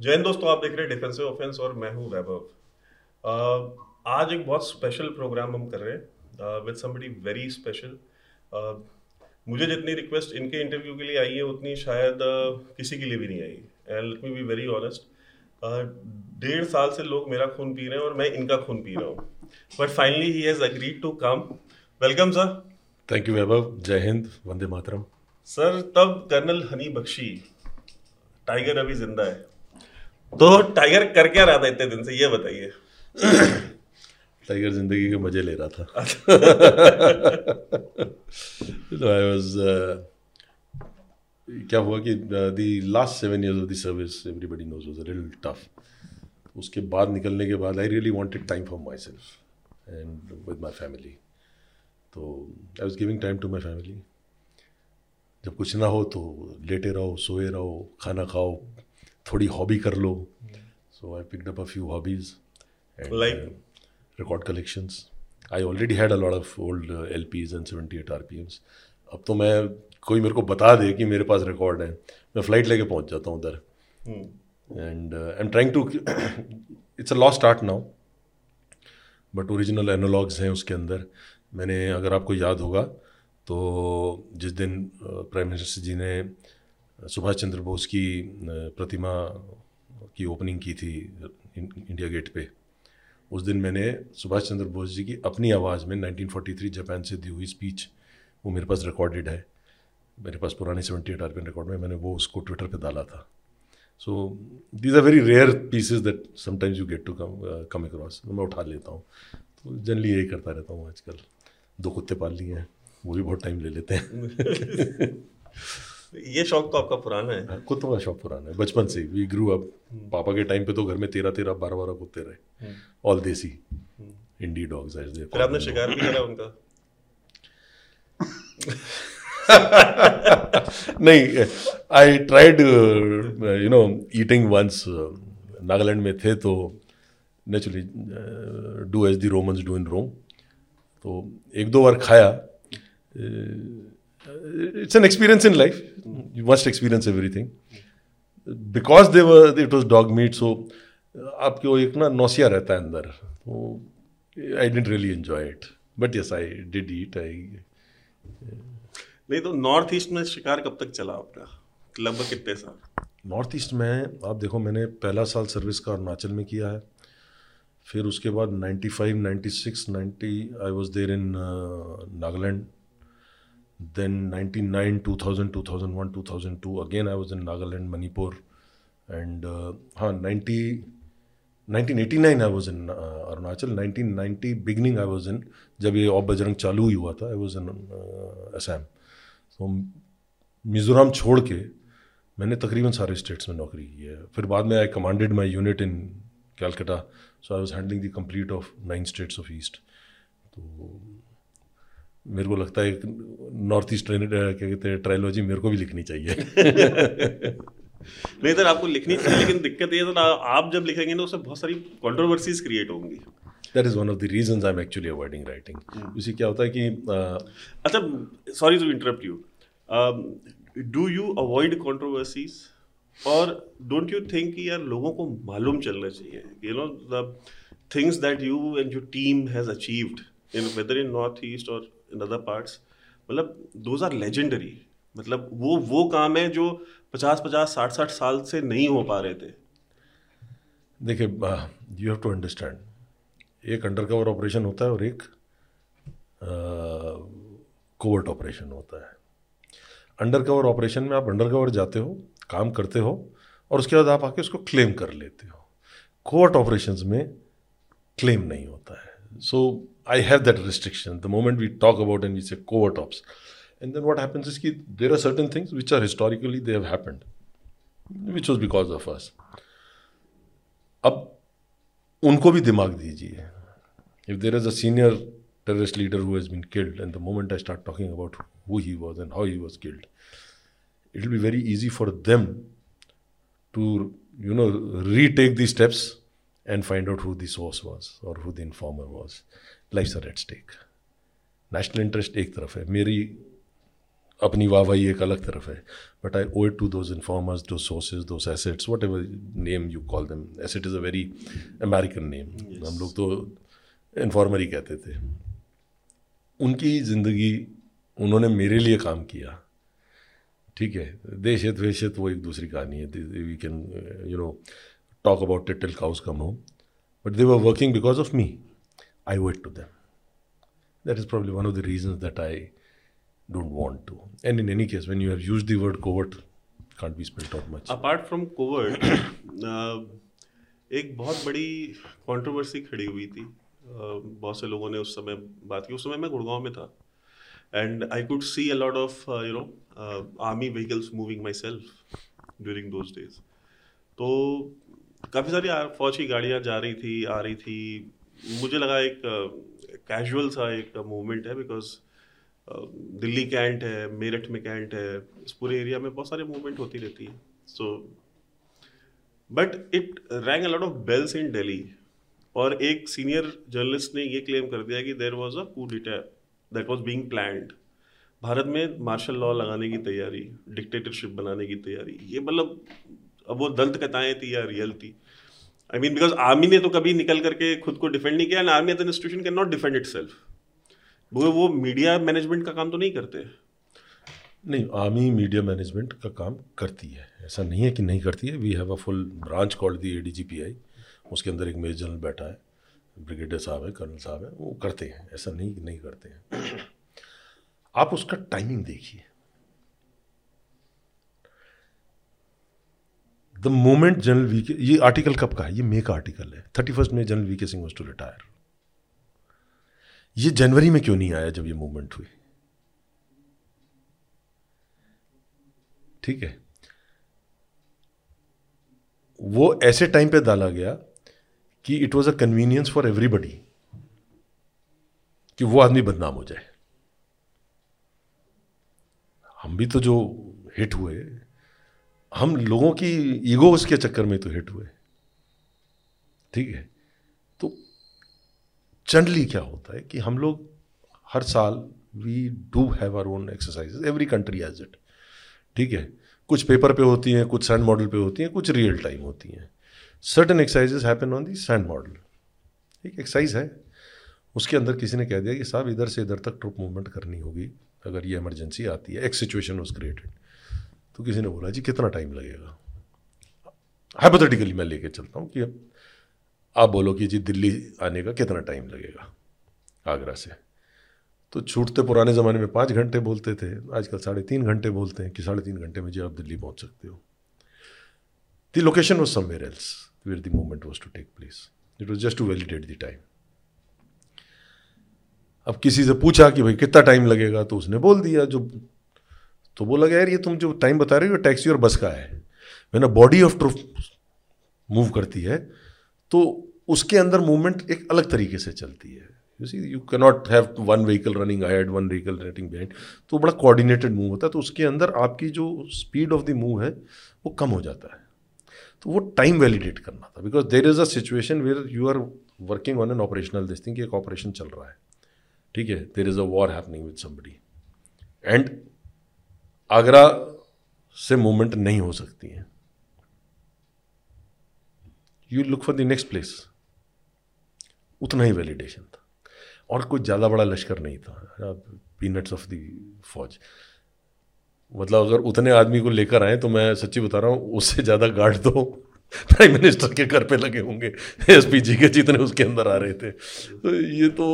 जय हिंद दोस्तों आप देख रहे हैं डिफेंसिव ऑफेंस और मैं हूँ वैभव। आज एक बहुत स्पेशल प्रोग्राम हम कर रहे हैं विद समबडी वेरी स्पेशल मुझे जितनी रिक्वेस्ट इनके इंटरव्यू के लिए आई है उतनी शायद uh, किसी के लिए भी नहीं आई। And let me be very honest डेढ़ साल से लोग मेरा खून पी रहे हैं और मैं इनका खून पी रहा हूँ। But finally he has agreed to come welcome sir thank you Vaibhav. जय हिंद। वंदे मातरम। सर तब कर्नल हनी बख्शी टाइगर अभी ज़िंदा है। तो टाइगर कर क्या रहा था इतने दिन से ये बताइए। टाइगर ज़िंदगी के मज़े ले रहा था। आई वाज क्या हुआ कि the last seven years of the service everybody knows was little tough उसके बाद निकलने के बाद I really wanted time for myself and with my family तो I was giving time to my family जब कुछ ना हो तो लेटे रहो सोए रहो खाना खाओ थोड़ी हॉबी कर लो। So I picked up a few hobbies Like? Record collections I already had a lot of old L Ps and seventy eight R P Ms अब तो मैं कोई मेरे को बता दे कि मेरे पास रिकॉर्ड है। मैं फ़्लाइट लेके पहुँच जाता हूँ उधर। And I am trying to it's a law start now but original analogues हैं उसके अंदर। मैंने अगर आपको याद होगा तो जिस दिन प्राइम मिनिस्टर जी ने सुभाष चंद्र बोस की प्रतिमा की ओपनिंग की थी इंडिया गेट पे। उस दिन मैंने सुभाष चंद्र बोस जी की अपनी आवाज़ में 1943 जापान से दी हुई स्पीच वो मेरे पास रिकॉर्डेड है। मेरे पास पुराने सेवेंटी एट आरपीएन रिकॉर्ड में मैंने वो उसको ट्विटर पे डाला था। So these are very rare pieces that sometimes you get to come come across मैं उठा लेता हूँ। तो जनरली यही करता रहता हूँ आजकल। दो कुत्ते पाल लिए हैं वो भी बहुत टाइम ले लेते हैं। ये शौक तो आपका पुराना है। कुत्तों का शौक पुराना है। बचपन से वी ग्रू अप पापा के टाइम पे तो घर में तेरह तेरह बारह बारह कुत्ते रहे। ऑल देसी। इंडी डॉग्स एज दे फिर आपने शिकार भी करा उनका? नहीं I tried you know eating once Nagaland में थे तो naturally do as the Romans do in Rome तो एक दो बार खाया it's an experience in life you must experience everything because they were it was dog meat so आपको एक ना नौसिया रहता है अंदर। तो I didn't really enjoy it but yes I did eat I नहीं तो नॉर्थ ईस्ट में शिकार कब तक चला आपका? लगभग कितने साल? नॉर्थ ईस्ट में आप देखो मैंने पहला साल सर्विस का अरुणाचल में किया है। फिर उसके बाद 95, 96, 90 I was there in Nagaland then 99, 2000, 2001, 2002 again I was in Nagaland Manipur and हाँ 90 1989 I was in Arunachal 1990 beginning I was in जब ये ऑफ़ बजरंग चालू ही हुआ था आई वाज इन असम तो मिज़ोरम छोड़ के मैंने तकरीबन सारे स्टेट्स में नौकरी की है। फिर बाद में I commanded my unit in Calcutta so I was handling the complete of nine states of east तो मेरे को लगता है नॉर्थ ईस्ट क्या कहते हैं ट्रायलॉजी मेरे को भी लिखनी चाहिए। नहीं सर आपको लिखनी चाहिए लेकिन दिक्कत ये ना आप जब लिखेंगे ना उससे बहुत सारी कॉन्ट्रोवर्सीज क्रिएट होंगी। That is one of the reason I am actually avoiding writing उसी क्या होता है कि uh, अच्छा sorry to interrupt you do you avoid controversies और डोंट यू थिंक कि यार लोगों को मालूम चलना चाहिए? You know the things that you and your team has achieved in weather in North East और इन अदर पार्ट्स मतलब दोज आर लेजेंडरी मतलब वो वो काम है जो पचास पचास, साठ साठ साल से नहीं हो पा रहे थे। देखिए यू हैव टू अंडरस्टैंड एक अंडर कवर ऑपरेशन होता है और एक कोवर्ट ऑपरेशन होता है। अंडर कवर ऑपरेशन में आप अंडर कवर जाते हो, काम करते हो और उसके बाद आप आके उसको क्लेम कर लेते हो। कोवर्ट ऑपरेशन में क्लेम नहीं होता है। सो I have that restriction the moment we talk about and we say covert ops and then what happens is कि there are certain things which are historically they have happened which was because of us अब उनको भी दिमाग दीजिए if there is a senior terrorist leader who has been killed and the moment i start talking about who he was and how he was killed it will be very easy for them to you know retake these steps and find out who the source was or who the informer was Lives are at stake national interest एक तरफ़ है मेरी अपनी वाहवाही एक अलग तरफ़ है but I owe to those informers दो सोर्सेज दो assets whatever name you call them asset is a very American name हम लोग तो इन्फॉर्मर ही कहते थे। उनकी ज़िंदगी उन्होंने मेरे लिए काम किया। ठीक है देश हित वेश हित वो एक दूसरी कहानी है। We can you know talk about it till cows come home but they were working because of me I wait to them that is problem one of the reason that I don't want to. And in any case, when you have used the word covert, can't be spelled out much. Apart from covert, uh, एक बहुत बड़ी controversy खड़ी हुई थी। Uh, बहुत से लोगों ने उस समय बात की। उस समय मैं गुड़गांव में था। And I could see a lot of you know army vehicles moving myself during those days तो काफ़ी सारी फौज की गाड़ियाँ जा रही थी आ रही थी। मुझे लगा एक कैजुअल सा एक मूवमेंट है बिकॉज़ दिल्ली कैंट है, मेरठ में कैंट है, इस पूरे एरिया में बहुत सारे मूवमेंट होती रहती है। So but it rang a lot of bells in Delhi और एक सीनियर जर्नलिस्ट ने ये क्लेम कर दिया कि there was a coup d'etat that was being planned Bharat में मार्शल लॉ लगाने की तैयारी डिक्टेटरशिप बनाने की तैयारी, ये मतलब अब वो दंत कथाएँ थी या रियल थी आई मीन बिकॉज़ आर्मी ने तो कभी निकल करके खुद को डिफेंड नहीं किया and army as an institution cannot defend itself वो वो मीडिया मैनेजमेंट का काम तो नहीं करते। नहीं आर्मी मीडिया मैनेजमेंट का काम करती है। ऐसा नहीं है कि नहीं करती है। We have a full branch called the A D G P I उसके अंदर एक मेजर जनरल बैठा है। ब्रिगेडियर साहब है, कर्नल साहब है, वो करते हैं। ऐसा नहीं नहीं करते हैं। आप उसका टाइमिंग देखिए। द मोमेंट जनरल वी के ये आर्टिकल कब का है? ये मे का आर्टिकल है। थर्टी फ़र्स्ट में general V K Singh two retire ये जनवरी में क्यों नहीं आया जब ये मूवमेंट हुई? ठीक है। वो ऐसे टाइम पे डाला गया कि it was a convenience for everybody कि वो आदमी बदनाम हो जाए। हम भी तो जो हिट हुए हम लोगों की ईगो उसके चक्कर में तो हिट हुए ठीक है? तो जनरली क्या होता है कि हम लोग हर साल we do have our own exercise every country has it ठीक है? कुछ पेपर पे होती हैं, कुछ सैंड मॉडल पे होती हैं, कुछ रियल टाइम होती हैं। Certain exercises happen on the sand model एक एक्सरसाइज है। उसके अंदर किसी ने कह दिया कि साहब, इधर से इधर तक ट्रुप मूवमेंट करनी होगी। अगर ये इमरजेंसी आती है एक सिचुएशन वॉज़ क्रिएटेड तो किसी ने बोला, जी, कितना टाइम लगेगा? हाइपोथेटिकली मैं लेके चलता हूँ कि आप बोलो कि, जी, दिल्ली आने का कितना टाइम लगेगा? आगरा से। तो छूटते पुराने ज़माने में पाँच घंटे बोलते थे, आजकल साढ़े तीन घंटे बोलते हैं कि साढ़े तीन घंटे में जी, आप दिल्ली पहुँच सकते हो। The location was somewhere else where the movement was to take place it was just to validate the time अब किसी से पूछा कि भाई, कितना टाइम लगेगा? तो उसने बोल दिया, जो तो बोला गया यार, ये तुम जो टाइम बता रहे हो टैक्सी और बस का है। मैंने बॉडी ऑफ़ ट्रूफ मूव करती है तो उसके अंदर मूवमेंट एक अलग तरीके से चलती है। You see you have one vehicle running ahead one vehicle running behind तो बड़ा कोऑर्डिनेटेड मूव होता है तो उसके अंदर आपकी जो स्पीड ऑफ़ द मूव है, वो कम हो जाता है। तो वो टाइम वैलिडेट करना था because there is a situation where you are working on an operational this thing एक ऑपरेशन चल रहा है। ठीक है there is a war happening with somebody and Agra से मूवमेंट नहीं हो सकती है। You look for the next place उतना ही वैलिडेशन था। और कोई ज़्यादा बड़ा लश्कर नहीं था। पीनट्स ऑफ़ द फौज मतलब अगर उतने आदमी को लेकर आए तो मैं सच्ची बता रहा हूँ, उससे ज़्यादा गार्ड तो प्राइम मिनिस्टर के घर पे लगे होंगे। एस पी जी के जितने उसके अंदर आ रहे थे। तो ये तो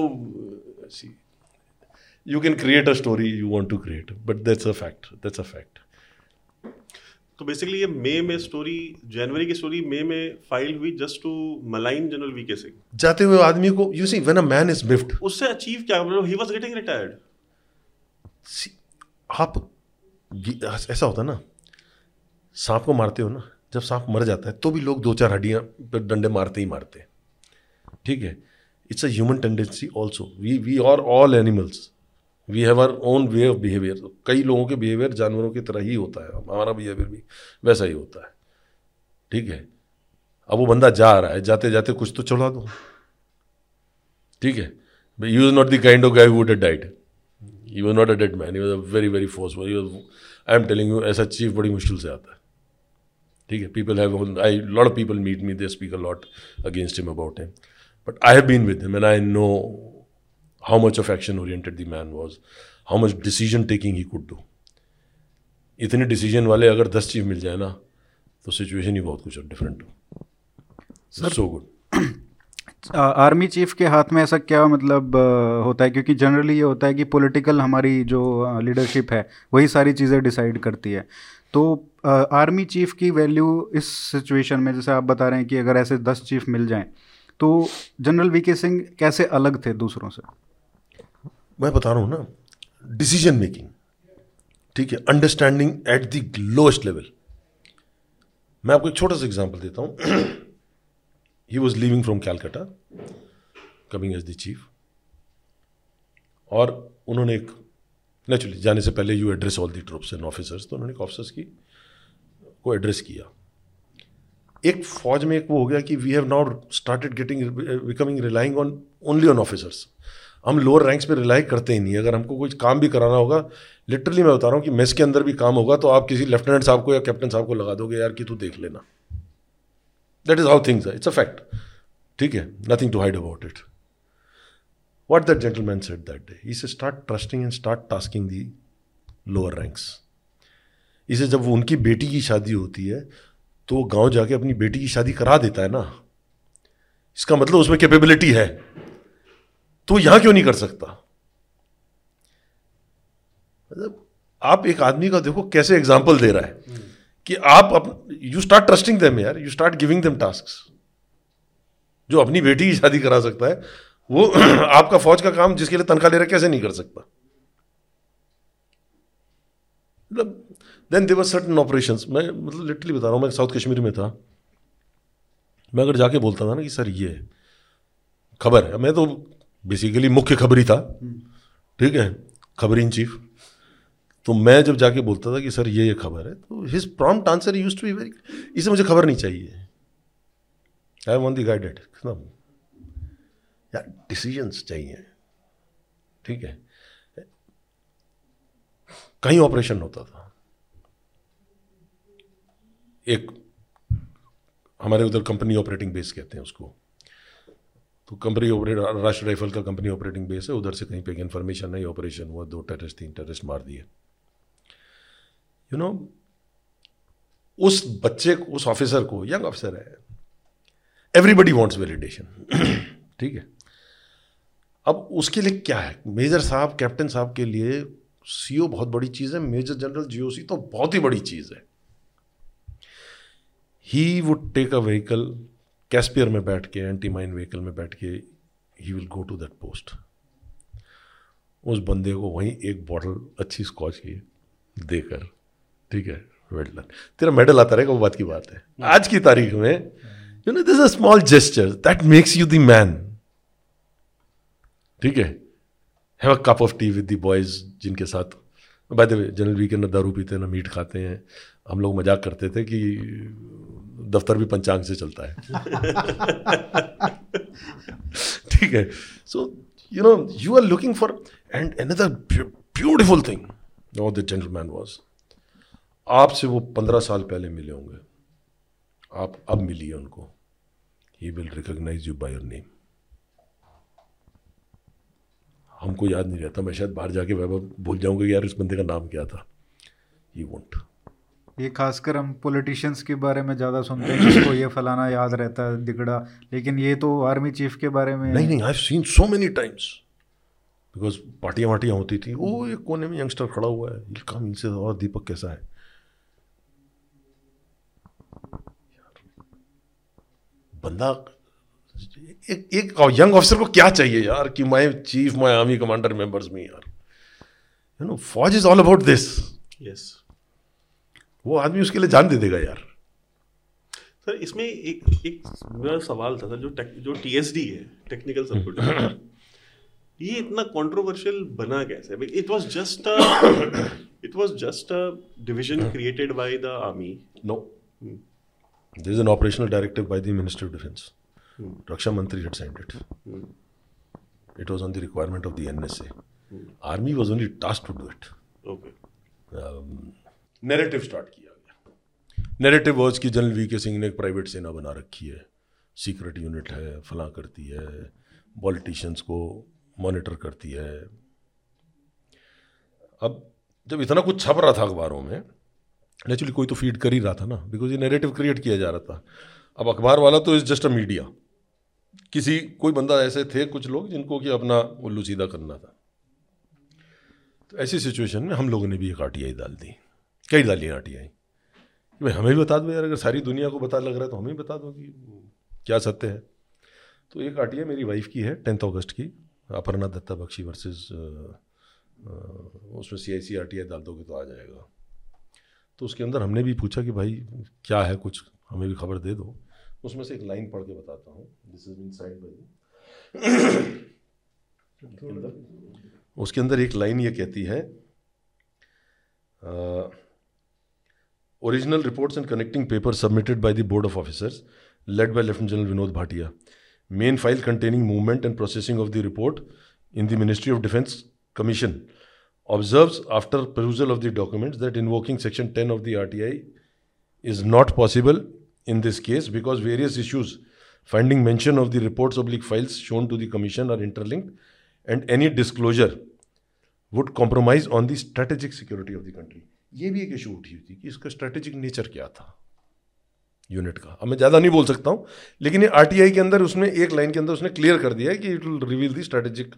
you can create a story you want to create but that's a fact that's a fact तो बेसिकली ये मई में स्टोरी जनवरी की स्टोरी मई में फ़ाइल हुई just to malign general V K Singh जाते हुए आदमी को you see when a man is बिफ्ट उससे अचीव क्या मतलब? ही वाज गेटिंग रिटायर्ड आप ऐसा होता ना सांप को मारते हो ना जब सांप मर जाता है तो भी लोग दो चार हड्डियाँ पर डंडे मारते ही मारते हैं। ठीक है? It's a human tendency also we we are all animals we have our own way of behaviour कई लोगों के बिहेवियर जानवरों की तरह ही होता है। हमारा बिहेवियर भी वैसा ही होता है। ठीक है? अब वो बंदा जा रहा है जाते जाते कुछ तो चढ़ा दो। ठीक है? You is not the kind of guy would diet you was not a dead man was a very very forceful I am telling you ऐसा चीफ बड़ी मुश्किल से आता है। ठीक है? People have a lot of people meet me they speak a lot against him about him but I have been with him and I know how much of action oriented the man was how much decision taking he could do इतने decision वाले अगर दस chief मिल जाए ना तो situation ही बहुत कुछ different हो। सो गुड आर्मी चीफ के हाथ में ऐसा क्या मतलब होता है? क्योंकि जनरली ये होता है कि पॉलिटिकल हमारी जो लीडरशिप है वही सारी चीज़ें डिसाइड करती है। तो आर्मी चीफ की वैल्यू इस सिचुएशन में जैसे आप बता रहे हैं कि अगर ऐसे दस चीफ मिल जाएँ तो जनरल वी के सिंह कैसे अलग थे दूसरों से? मैं बता रहा हूँ ना डिसीज़न मेकिंग ठीक है understanding at the lowest level मैं आपको एक छोटा सा एग्ज़ाम्पल देता हूँ। He was living from Calcutta coming as the chief और उन्होंने एक नेचुरली जाने से पहले you address all the troops and officers तो उन्होंने एक ऑफिसर्स की, को एड्रेस किया। एक फौज में एक वो हो गया कि we have now started getting becoming relying on only on officers हम लोअर रैंक्स पे रिलाई करते ही नहीं अगर हमको कोई काम भी कराना होगा लिटरली मैं बता रहा हूँ कि मेस के अंदर भी काम होगा तो आप किसी लेफ्टिनेंट साहब को या कैप्टन साहब को लगा दोगे, यार कि तू देख लेना। That is how things it's a fact ठीक है? Nothing to hide about it what that gentleman said that day इसे start trusting and start tasking the lower ranks इसे जब उनकी बेटी की शादी होती है तो वो गाँव जाके अपनी बेटी की शादी करा देता है ना। इसका मतलब उसमें कैपेबिलिटी है। तो यहाँ क्यों नहीं कर सकता? मतलब आप एक आदमी का देखो कैसे एग्ज़ाम्पल दे रहा है कि आप यू स्टार्ट ट्रस्टिंग देम यार you start giving them task जो अपनी बेटी की शादी करा सकता है वो आपका फौज का काम जिसके लिए तनख्वाह ले रहा कैसे नहीं कर सकता? मतलब देन देवर सर्टन ऑपरेशन मैं मतलब लिटरली बता रहा हूँ मैं साउथ कश्मीर में था। मैं अगर जाके बोलता था ना कि सर ये खबर है। मैं तो बेसिकली मुख्य खबरी था। ठीक है? खबर इन चीफ तो मैं जब जाके बोलता था कि, सर, ये ये खबर है तो his prompt answer used to be very इसे मुझे खबर नहीं चाहिए। आई वॉन्ट दी गाइडेड ना यार डिसीजंस चाहिए। ठीक है? कहीं ऑपरेशन होता था। एक, हमारे उधर कंपनी ऑपरेटिंग बेस कहते हैं उसको। तो कंपनी ऑपरेट राष्ट्रीय राइफल का कंपनी ऑपरेटिंग बेस है, उधर से कहीं पे इन्फॉर्मेशन नहीं ऑपरेशन हुआ, दो टेररिस्ट तीन टेररिस्ट मार दिए। यू नो उस बच्चे को, उस ऑफिसर को यंग ऑफिसर है एवरीबडी वॉन्ट्स वेलिडेशन ठीक है? अब उसके लिए क्या है? मेजर साहब कैप्टन साहब के लिए सीओ बहुत बड़ी चीज़ है, मेजर जनरल जीओसी तो बहुत ही बड़ी चीज़ है। He would take a vehicle Casspir में बैठ के एंटी माइन व्हीकल में बैठ के he will go to that post उस बंदे को वहीं एक बॉटल अच्छी स्कॉच की देकर ठीक है वेल डन तेरा मेडल आता रहेगा वो बात की बात है। आज की तारीख में you know this a small gesture that makes you the man ठीक है? Have a cup of tea with the boys जिनके साथ by the way general weekend ना दारू पीते हैं, ना मीट खाते हैं। हम लोग मज़ाक करते थे कि दफ्तर भी पंचांग से चलता है। ठीक है। So you know you are looking for and another beautiful thing no the gentleman was आपसे वो पंद्रह साल पहले मिले होंगे। आप अब मिलिए उनको। He will recognise you by your name हमको याद नहीं रहता। मैं शायद बाहर जाके वैभव भूल जाऊँगा यार इस बंदे का नाम क्या था। ही वोंट ये खासकर हम पॉलिटिशियंस के बारे में ज़्यादा सुनते हैं जिसको ये फलाना याद रहता है दिगड़ा लेकिन ये तो आर्मी चीफ के बारे में नहीं नहीं I seen so many times because पार्टियाँ वार्टियाँ होती थी। वो एक कोने में यंगस्टर खड़ा हुआ है। ये काम इनसे और दीपक कैसा है? बंदा एक एक यंग ऑफिसर को क्या चाहिए यार कि my chief my army commander members में यार? यू नो फौज is all about this yes वो आदमी उसके लिए जान दे देगा यार। सर इसमें एक एक मेरा सवाल था सर जो टेक, जो टीएसडी है टेक्निकल सपोर्ट ये इतना कंट्रोवर्शियल बना कैसे? It was just it was just a division created by the army no there is an operational directive by the minister of defence Raksha Mantri had signed it. It was on the requirement of the NSA. Army was only task to do it narrative start किया गया narrative was कि general V K Singh ने एक private सेना बना रखी है। Secret unit है फलां करती है। पॉलिटिशियंस को मॉनिटर करती है। अब जब इतना कुछ छप रहा था अखबारों में नेचुरली कोई तो फ़ीड कर ही रहा था ना बिकॉज़ ये नैरेटिव क्रिएट किया जा रहा था। अब अखबार वाला तो इज़ जस्ट अ मीडिया किसी, कोई बंदा ऐसे थे कुछ लोग जिनको कि अपना उल्लू सीधा करना था। तो ऐसी सिचुएशन में हम लोगों ने भी एक आर डाल दी। कई डाली आई भाई, हमें भी बता दो यार, अगर सारी दुनिया को पता लग रहा है तो हमें भी बता दो कि क्या सत्य है। तो एक आर मेरी वाइफ की है टेंथ अगस्त की। अपर्णा दत्ता बख्शी वर्सेस उसमें सी I C R T I डाल दोगे तो आ जाएगा। तो उसके अंदर हमने भी पूछा कि भाई, क्या है कुछ? हमें भी खबर दे दो। उसमें से एक लाइन पढ़ के बताता हूँ। This is mean side by उसके अंदर एक लाइन ये कहती है original reports and connecting paper submitted by the board of officers led by lieutenant general Vinod Bhatia main file containing movement and processing of the report in the ministry of defence commission observes after perusal of the documents that invoking section 10 of the RTI is not possible in this case because various issues finding mention of the reports oblique files shown to the commission are interlinked and any disclosure would compromise on the strategic security of the country ये भी एक issue उठी हुई थी कि इसका strategic nature क्या था यूनिट का अब मैं ज़्यादा नहीं बोल सकता हूँ लेकिन ये आरटीआई के अंदर उसने एक लाइन के अंदर उसने क्लियर कर दिया है कि it will reveal the strategic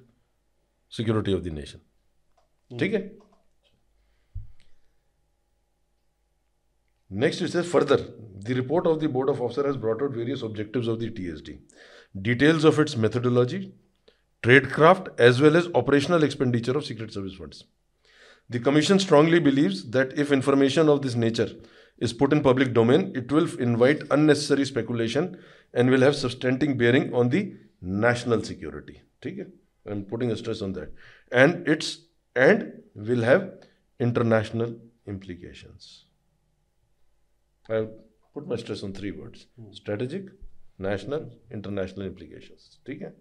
security of the nation ठीक है Next, it says further, the report of the Board of Officers has brought out various objectives of the TSD, details of its methodology, tradecraft, as well as operational expenditure of Secret Service funds. The Commission strongly believes that if information of this nature is put in public domain, it will invite unnecessary speculation and will have substantive bearing on the national security. Okay? I'm putting a stress on that. And it's and will have international implications. I've put my stress on three words: strategic, national, international implications. ठीक है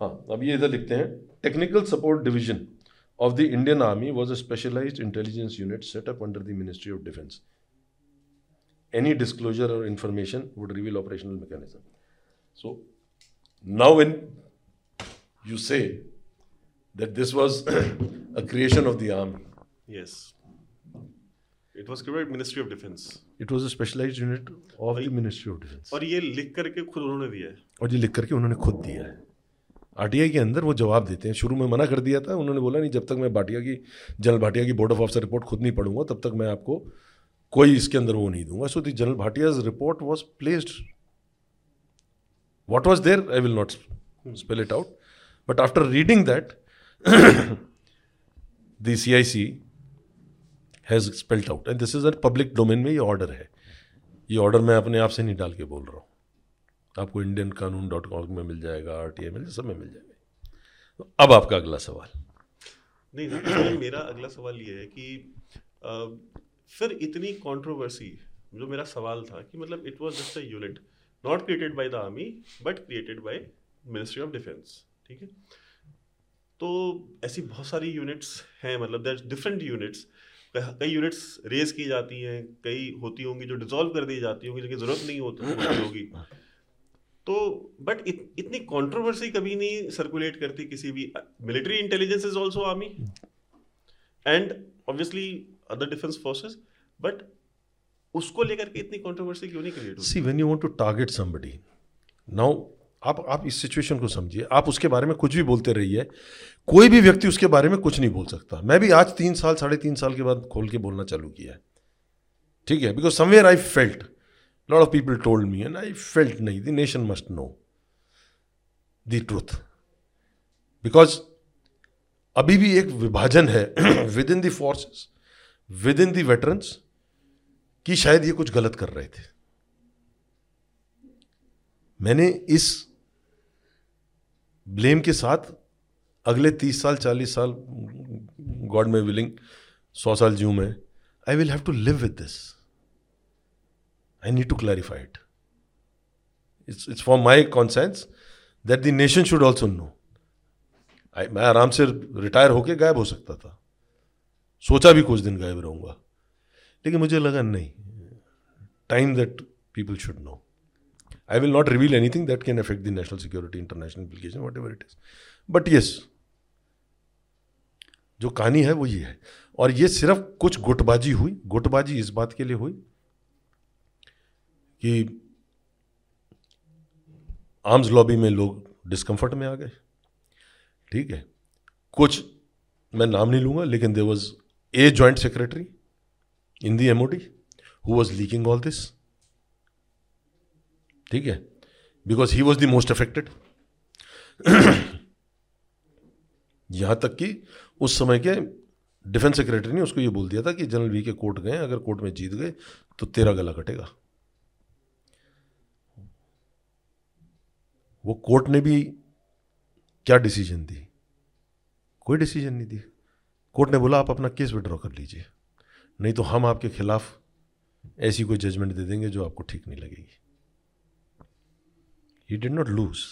हाँ अब ये इधर लिखते हैं technical support division of the Indian Army was a specialized intelligence unit set up under the Ministry of Defense. Any disclosure or information would reveal operational mechanism. So now when you say that this was a creation of the army. Yes. It was created Ministry of Defense. It was a specialized unit of the Ministry of Defense. और ये लिख करके खुद उन्होंने दिया है। और ये लिख करके उन्होंने खुद दिया है। आरटीआई के अंदर वो जवाब देते हैं। शुरू में मना कर दिया था। उन्होंने बोला नहीं जब तक मैं भाटिया की जनरल भाटिया की बोर्ड ऑफ़ ऑफिसर रिपोर्ट खुद नहीं पढ़ूँगा तब तक मैं आपको कोई इसके अंदर वो नहीं दूँगा. So the general Bhatia's report was placed what was there I will not spell it out But after reading that, I CIC has spelled out, and this is a public domain में ये order है। ये order मैं अपने आप से नहीं डाल के बोल रहा हूँ। आपको इंडियन कानून डॉट कॉम में मिल जाएगा आर टी मिल सब में मिल जाएगा। तो अब आपका अगला सवाल। नहीं तो मेरा अगला सवाल ये है कि आ, फिर इतनी कंट्रोवर्सी जो मेरा सवाल था कि मतलब it was just a unit not created by the army but created by ministry of defence ठीक है? तो ऐसी बहुत सारी यूनिट्स हैं मतलब देर डिफरेंट यूनिट्स कई यूनिट्स रेज की जाती हैं कई होती होंगी जो डिजोल्व कर दी जाती होंगी जिनकी ज़रूरत नहीं होती होगी। तो बट इत, इतनी कंट्रोवर्सी कभी नहीं सर्कुलेट करती किसी भी military intelligence is also army and obviously other defence forces but उसको लेकर के इतनी कंट्रोवर्सी क्यों नहीं create see when you want to target somebody now आप आप इस सिचुएशन को समझिए। आप उसके बारे में कुछ भी बोलते रहिए। कोई भी व्यक्ति उसके बारे में कुछ नहीं बोल सकता। मैं भी आज तीन साल, साढ़े तीन साल के बाद खोल के बोलना चालू किया है। ठीक है? Because somewhere I felt lot of people told me and I felt नहीं। The nation must know the truth because अभी भी एक विभाजन है within the forces within the veterans कि शायद ये कुछ गलत कर रहे थे। मैंने इस ब्लेम के साथ अगले तीस साल, चालीस साल, गॉड में विलिंग, सौ साल जीव में I will have to live with this I need to clarify it it's it's for my conscience that the nation should also know I मैं आराम से रिटायर होके गायब हो सकता था। सोचा भी कुछ दिन गायब रहूँगा। लेकिन मुझे लगा, नहीं time that people should know will not reveal anything that can affect the national security international implication whatever it is but yes जो कहानी है वो ये है। और ये सिर्फ़ कुछ गुटबाजी हुई। गुटबाजी इस बात के लिए हुई कि आर्म्स लॉबी में लोग डिस्कम्फर्ट में आ गए। ठीक है? कुछ मैं नाम नहीं लूँगा, लेकिन there was a joint secretary in the MOD who was leaking all this ठीक है? Because he was the most affected यहाँ तक कि उस समय के डिफेंस सेक्रेटरी ने उसको ये बोल दिया था कि जनरल वी के कोर्ट गए, अगर कोर्ट में जीत गए तो तेरा गला कटेगा। वो कोर्ट ने भी क्या डिसीज़न दी? कोई डिसीज़न नहीं दी। कोर्ट ने बोला, आप अपना केस विड्रॉ कर लीजिए। नहीं तो हम आपके खिलाफ ऐसी कोई जजमेंट दे देंगे जो आपको ठीक नहीं लगेगी। He did not lose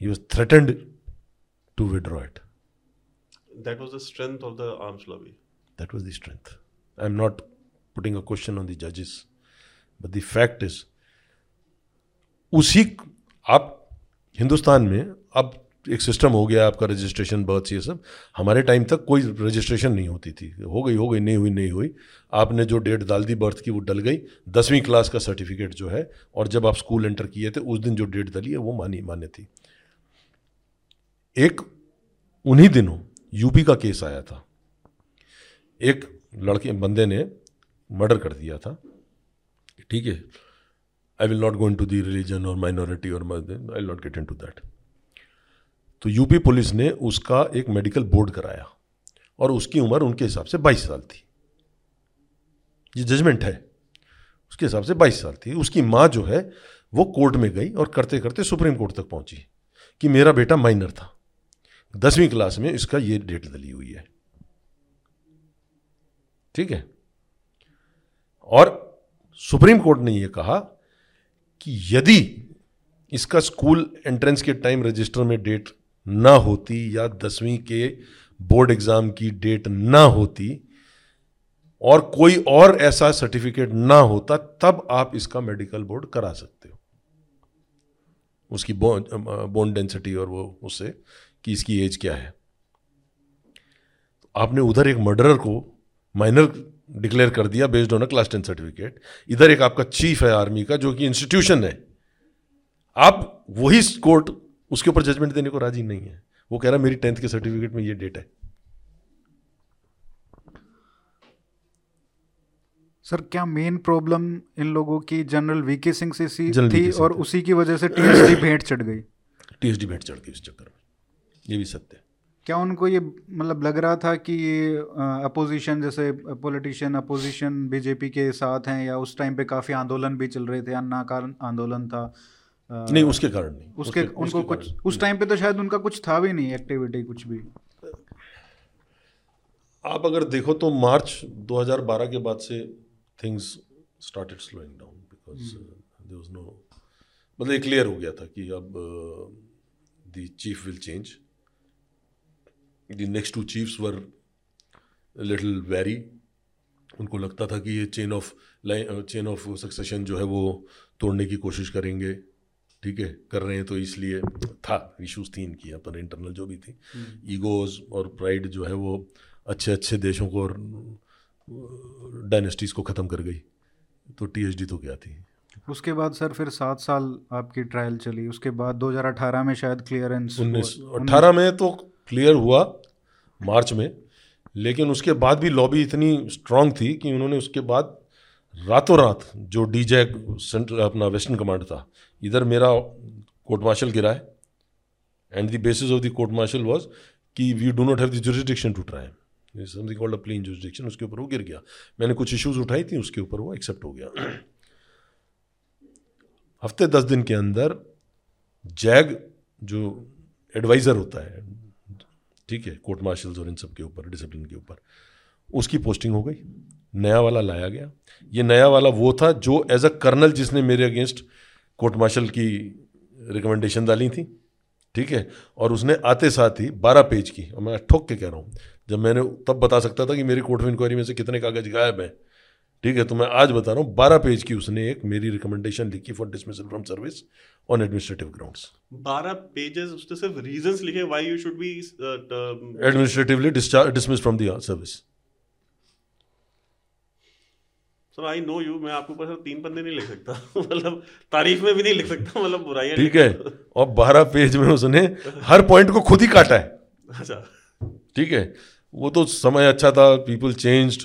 he was threatened to withdraw it That was the strength of the arms lobby. That was the strength. I'm not putting a question on the judges, but the fact is, उसी आप हिंदुस्तान में अब एक system हो गया, आपका registration birth ये सब। हमारे टाइम तक कोई रजिस्ट्रेशन नहीं होती थी। हो गई हो गई, नहीं हुई नहीं हुई। आपने जो डेट डाल दी बर्थ की, वो डल गई। दसवीं क्लास का सर्टिफिकेट जो है, और जब आप स्कूल एंटर किए थे, उस दिन जो डेट डली है, वो मानी, मान्य थी। एक, उन्हीं दिनों यूपी का केस आया था। एक लड़के, बंदे ने मर्डर कर दिया था। ठीक है? I will not go into the religion और माइनॉरिटी और I will not get into that तो यूपी पुलिस ने उसका एक मेडिकल बोर्ड कराया और उसकी उम्र उनके हिसाब से 22 साल थी। ये जजमेंट है। उसके हिसाब से 22 साल थी। उसकी माँ जो है, वो कोर्ट में गई और करते करते सुप्रीम कोर्ट तक पहुँची कि मेरा बेटा माइनर था। दसवीं क्लास में इसका ये डेट दली हुई है। ठीक है? और सुप्रीम कोर्ट ने यह कहा कि यदि इसका स्कूल एंट्रेंस के टाइम रजिस्टर में डेट ना होती या दसवीं के बोर्ड एग्ज़ाम की डेट ना होती और कोई और ऐसा सर्टिफिकेट ना होता, तब आप इसका मेडिकल बोर्ड करा सकते हो। उसकी बोन डेंसिटी और वो, उससे कि इसकी एज क्या है। तो आपने उधर एक मर्डरर को माइनर डिक्लेयर कर दिया based on a class ten certificate इधर एक आपका चीफ है आर्मी का, जो कि इंस्टीट्यूशन है। आप वही कोर्ट उसके ऊपर जजमेंट देने को राज़ी नहीं है। वो कह रहा मेरी टेंथ के सर्टिफिकेट में ये डेट है। सर क्या मेन प्रॉब्लम इन लोगों की जनरल वीके सिंह से सी थी और उसी की वजह से टीएसडी भेंट चढ़ गई? टीएसडी भेंट चढ़ गई इस चक्कर में। ये भी सत्य है। क्या उनको ये मतलब लग रहा था कि ये अपोजिशन जैसे पॉलिटिशियन अपोजिशन बीजेपी के साथ हैं या उस टाइम पे काफ़ी आंदोलन भी चल रहे थे अन्ना कारण आंदोलन था। नहीं उसके कारण नहीं। उसके, उसके उनको उसके कुछ उस टाइम पे तो शायद उनका कुछ था भी नहीं एक्टिविटी कुछ भी। आप अगर देखो तो मार्च 2012 के बाद से things started slowing down because there was no मतलब क्लियर हो गया था कि अब the chief will change the next two chiefs were little very उनको लगता था कि ये chain of chain of succession जो है वो तोड़ने की कोशिश करेंगे। ठीक है कर रहे हैं तो इसलिए था इशूज थी इनकी अपन इंटरनल जो भी थी। ईगोज हम्म। और प्राइड जो है वो अच्छे अच्छे देशों को और डायनेस्टीज को ख़त्म कर गई। तो टीएचडी तो क्या थी? उसके बाद सर फिर सात साल आपकी ट्रायल चली। उसके बाद 2018 में शायद क्लियरेंस उन्नीस अट्ठारह में तो क्लियर हुआ मार्च में। लेकिन उसके बाद भी लॉबी इतनी स्ट्रांग थी कि उन्होंने उसके बाद रातों रात जो डी जैक सेंट्रल अपना वेस्टर्न कमांड था इधर मेरा कोर्ट मार्शल गिरा है and the basis of the court martial was कि we do not have the jurisdiction to try something called a plain jurisdiction उसके ऊपर वो गिर गया। मैंने कुछ इश्यूज़ उठाई थी, उसके ऊपर वो एक्सेप्ट हो गया। हफ़्ते दस दिन के अंदर जैग जो एडवाइज़र होता है, ठीक है कोर्ट मार्शल्स और इन सब के ऊपर डिसिप्लिन के ऊपर, उसकी पोस्टिंग हो गई। नया वाला लाया गया। ये नया वाला वो था जो एज अ कर्नल जिसने मेरे अगेंस्ट कोर्ट मार्शल की रिकमेंडेशन डाली थी ठीक है? और उसने आते साथ ही बारह पेज की और मैं ठोक के कह रहा हूँ जब मैंने तब बता सकता था कि मेरी कोर्ट ऑफ़ इंक्वायरी में से कितने कागज़ गायब हैं ठीक है? तो मैं आज बता रहा हूँ बारह पेज की उसने एक मेरी रिकमेंडेशन लिखी for dismissal from service on administrative grounds बारह पेजेस उसने सिर्फ़ रीजंस लिखे why you should be administratively dismiss from the service sir I know you मैं आपके ऊपर तीन पन्ने नहीं लिख सकता। मतलब तारीफ़ में भी नहीं लिख सकता। मतलब बुराइयाँ ठीक है। और बारह पेज में उसने हर पॉइंट को खुद ही काटा है। अच्छा। ठीक है। वो तो समय अच्छा था। People changed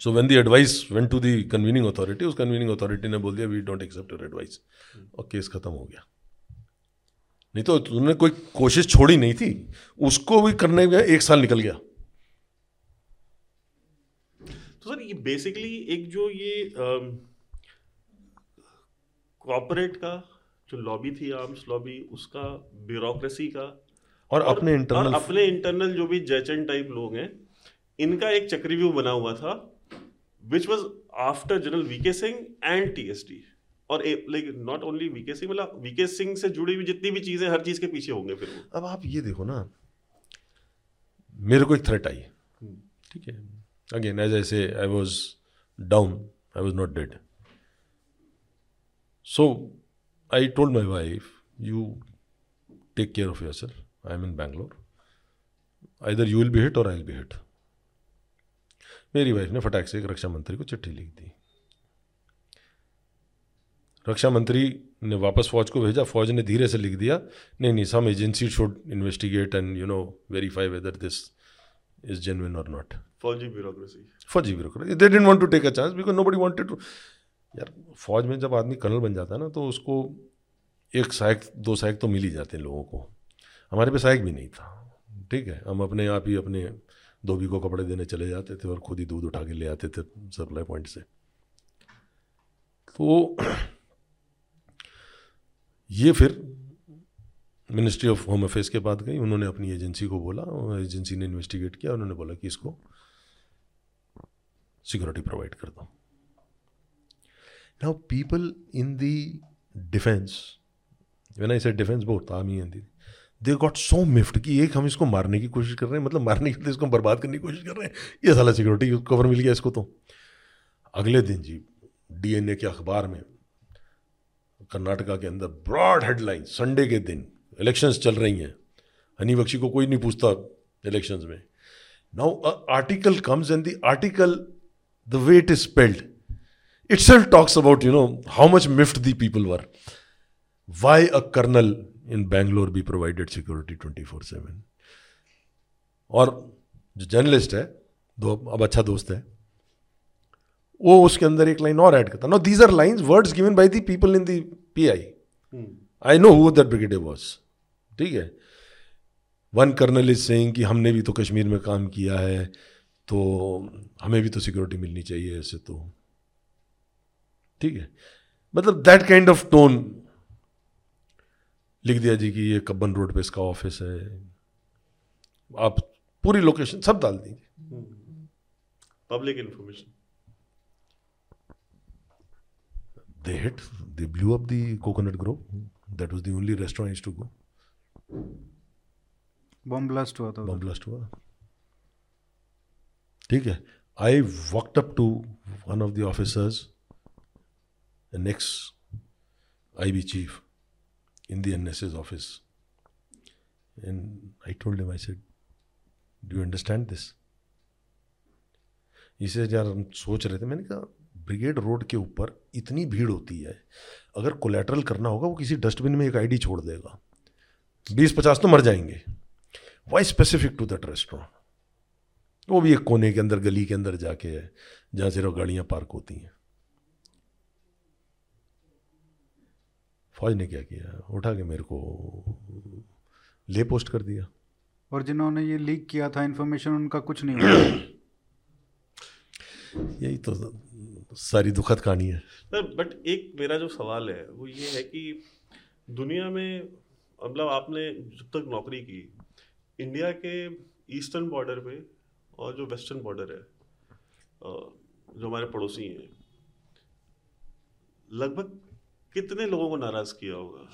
so when the advice went to the convening authority उस कन्वीनिंग अथॉरिटी ने बोल दिया we don't accept your advice और केस खत्म हो गया। नहीं तो तुमने कोई कोशिश छोड़ी नहीं थी। उसको भी करने में एक साल निकल गया। तो सर ये बेसिकली एक जो ये कॉपोरेट का जो लॉबी थी आर्म्स लॉबी उसका ब्यूरोक्रेसी का और, और अपने इंटरनल और अपने इंटरनल जो भी जैचन टाइप लोग हैं इनका एक चक्रव्यूह बना हुआ था which was after general V K Singh and TSD और like not only V K Singh मतलब वीके सिंह से जुड़ी हुई जितनी भी चीज़ें हर चीज़ के पीछे होंगे फिर अब आप ये देखो ना मेरे को एक थ्रेट आई। हम्म। ठीक है? Again, as I say, I was down, I was not dead. So I told my wife, You take care of yourself. I am in Bangalore. Either you will be hit or I will be hit. मेरी wife ने फटाक से एक रक्षा मंत्री को चिट्ठी लिख दी रक्षा मंत्री ने वापस फौज को भेजा फौज ने धीरे से लिख दिया नहीं नहीं some agency should investigate and you know verify whether this is genuine और नॉट फौजी ब्यूरोक्रेसी फौजी bureaucracy they didn't want to take a chance because nobody wanted to यार फौज में जब आदमी कर्नल बन जाता है ना तो उसको एक सहायक दो सहायक तो मिल ही जाते हैं लोगों को। हमारे पे सहायक भी नहीं था। ठीक है हम अपने आप ही अपने धोबी को कपड़े देने चले जाते थे और खुद ही दूध उठा के ले आते थे सप्लाई पॉइंट से। तो ये फिर मिनिस्ट्री ऑफ़ होम अफेयर्स के बाद गई, उन्होंने अपनी एजेंसी को बोला एजेंसी ने इन्वेस्टिगेट किया, उन्होंने बोला कि इसको सिक्योरिटी प्रोवाइड कर दो। Now people in the defence when I said defence बहुत army and they got so miffed कि एक हम इसको मारने की कोशिश कर रहे हैं मतलब मारने के लिए इसको बर्बाद करने की कोशिश कर रहे हैं। ये साला सिक्योरिटी कवर मिल गया इसको तो। अगले दिन जी डीएनए के अखबार में, कर्नाटका के अंदर ब्रॉड हेडलाइन संडे के दिन इलेक्शंस चल रही हैं। हनी बख्शी को कोई नहीं पूछता इलेक्शंस में। Now article comes and the article the way it is spelled itself talks about, you know, how much miffed the people were. Why a colonel in Bangalore be provided security 24 7? और जो journalist है दो अब अच्छा दोस्त है वो उसके अंदर एक लाइन और ऐड करता। No these are lines words given by the people in the P I I know who that brigadier was ठीक है। वन कर्नल इज़ सेइंग कि हमने भी तो कश्मीर में काम किया है तो हमें भी तो सिक्योरिटी मिलनी चाहिए ऐसे तो। ठीक है। मतलब दैट काइंड ऑफ़ टोन लिख दिया जी कि ये कब्बन रोड पे इसका ऑफ़िस है। आप पूरी लोकेशन सब डाल दीजिए। Public information they hit they blew up the coconut grove that was the only restaurant to go bomb blast हुआ था बम ब्लास्ट हुआ। ठीक है। I walked up to one of the officers next I B chief in the NSS office. And I told him, I said, Do you understand this? इसे यार हम सोच रहे थे। मैंने कहा ब्रिगेड रोड के ऊपर इतनी भीड़ होती है अगर कोलेट्रल करना होगा वो किसी डस्टबिन में एक आईडी छोड़ देगा। बीस पचास तो मर जाएँगे। Why specific to that restaurant वो भी एक कोने के अंदर गली के अंदर जाके है जहाँ सिर्फ़ गाड़ियाँ पार्क होती हैं। फौज ने क्या किया? उठा के मेरे को ले पोस्ट कर दिया। और जिन्होंने ये लीक किया था इन्फॉर्मेशन उनका कुछ नहीं हुआ। यही तो सारी दुखद कहानी है। सर बट एक मेरा जो सवाल है वो ये है कि दुनिया में मतलब आपने जब तक नौकरी की, इंडिया के ईस्टर्न बॉर्डर पे और जो वेस्टर्न बॉर्डर है जो हमारे पड़ोसी हैं, लगभग कितने लोगों को नाराज़ किया होगा?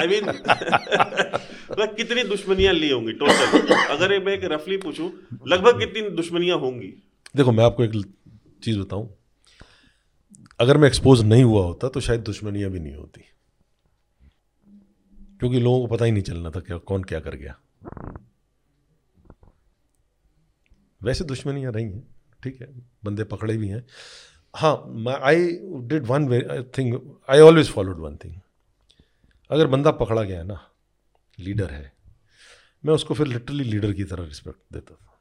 आई मीन मतलब कितनी दुश्मनियाँ ली होंगी टोटल अगर मैं एक रफली पूछूँ, लगभग कितनी दुश्मनियाँ होंगी? देखो, मैं आपको एक चीज़ बताऊँ। अगर मैं एक्सपोज नहीं हुआ होता तो शायद दुश्मनियाँ भी नहीं होती। क्योंकि लोगों को पता ही नहीं चलना था क्या कौन क्या कर गया। वैसे दुश्मनियाँ रही हैं, ठीक है, बंदे पकड़े भी हैं। हाँ I did one thing I always followed one thing अगर बंदा पकड़ा गया ना, लीडर है, मैं उसको फिर लिटरली लीडर की तरह रिस्पेक्ट देता था।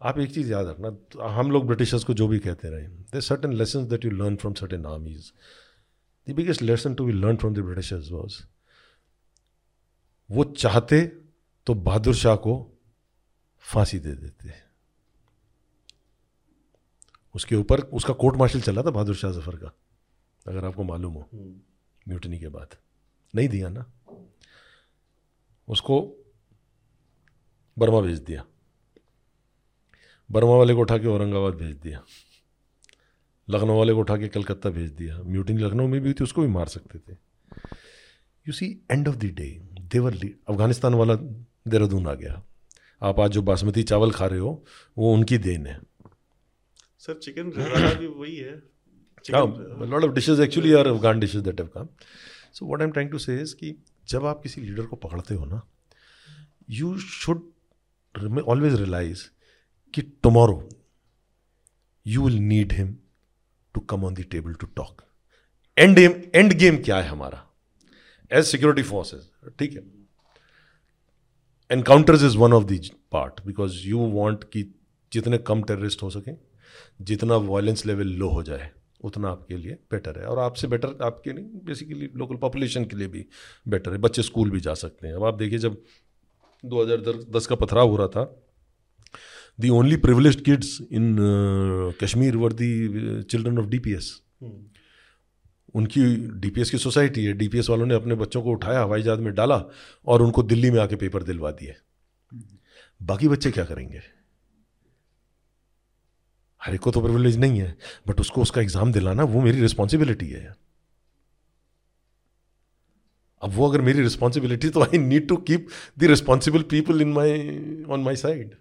आप एक चीज़ याद रखना, हम लोग ब्रिटिशर्स को जो भी कहते रहे they certain lesson that you learn from certain armies the biggest lesson to be learn from the Britishers was वो चाहते तो बहादुर शाह को फांसी दे देते उसके ऊपर उसका कोर्ट मार्शल चला था बहादुर शाह ज़फ़र का अगर आपको मालूम हो। म्यूटनी के बाद। नहीं दिया ना। उसको बर्मा भेज दिया। बर्मा वाले को उठा के औरंगाबाद भेज दिया। लखनऊ वाले को उठा के कलकत्ता भेज दिया। म्यूटनी लखनऊ में भी हुई थी उसको भी मार सकते थे। You see end of the day देवर अफ़गानिस्तान वाला देहरादून आ गया। आप आज जो बासमती चावल खा रहे हो वो उनकी देन है। सर चिकन भी वही है। Lot of dishes actually are Afghan dishes that have come so what I am trying to say is कि जब आप किसी लीडर को पकड़ते हो ना यू शुड ऑलवेज रियलाइज़ कि tomorrow you will need him to come on the table to talk and endgame क्या है हमारा? एज सिक्योरिटी फोर्सेज ठीक है? Encounters is one of the part because you want कि जितने कम टेररिस्ट हो सकें, जितना वायलेंस लेवल लो हो जाए, उतना आपके लिए बेटर है। और आपसे बेटर आपके नहीं बेसिकली लोकल पॉपुलेशन के लिए भी बेटर है। बच्चे स्कूल भी जा सकते हैं। अब आप देखिए जब 2010 का पथराव हो रहा था the only privilege kids in Kashmir were the children of DPS उनकी डीपीएस की सोसाइटी है डीपीएस वालों ने अपने बच्चों को उठाया, हवाई जहाज़ में डाला और उनको दिल्ली में आके पेपर दिलवा दिए। बाकी बच्चे क्या करेंगे? हर एक को तो प्रिविलेज नहीं है बट उसको उसका एग्ज़ाम दिलाना, वो मेरी रिस्पॉन्सिबिलिटी है अब वो अगर मेरी रिस्पॉन्सिबिलिटी तो I need to keep the responsible people in my on my side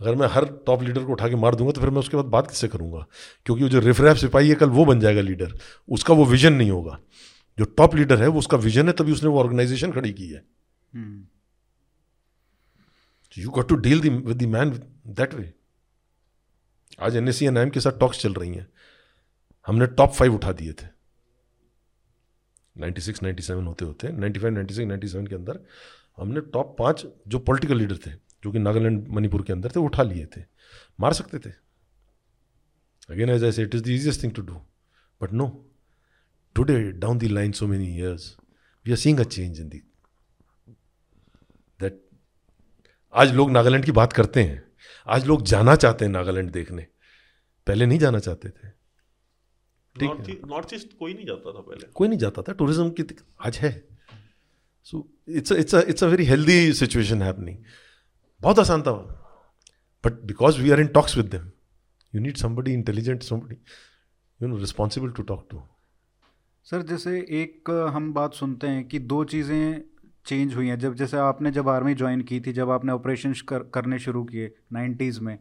अगर मैं हर टॉप लीडर को उठा के मार दूँगा तो फिर मैं उसके बाद बात किससे करूँगा? क्योंकि वो जो रिफरैफ सिपाही है कल वो बन जाएगा लीडर उसका वो विजन नहीं होगा। जो टॉप लीडर है वो उसका विजन है तभी उसने वो ऑर्गेनाइजेशन खड़ी की है। You got to deal with the man that way आज एन एस सी के साथ टॉक्स चल रही हैं। हमने टॉप फाइव उठा दिए थे। 96, 97 होते होते 95, 96, 97 के अंदर हमने टॉप पाँच जो पॉलिटिकल लीडर थे जो कि नागालैंड मणिपुर के अंदर थे उठा लिए थे। मार सकते थे। Again as I it is the easiest thing to do but no today down the line so many years we are seeing a change in the that आज लोग नागालैंड की बात करते हैं। आज लोग जाना चाहते हैं नागालैंड देखने। पहले नहीं जाना चाहते थे। ठीक नॉर्थ ईस्ट कोई नहीं जाता था पहले। कोई नहीं जाता था। टूरिज़्म की आज है। So it's it's it's a very healthy situation happening बहुत आसान था but because we are in talks with them you need somebody intelligent somebody you know responsible to talk to sir जैसे एक हम बात सुनते हैं कि दो चीज़ें चेंज हुई हैं। जब जैसे आपने जब आर्मी ज्वाइन की थी जब आपने ऑपरेशन कर, करने शुरू किए नाइन्टीज़ में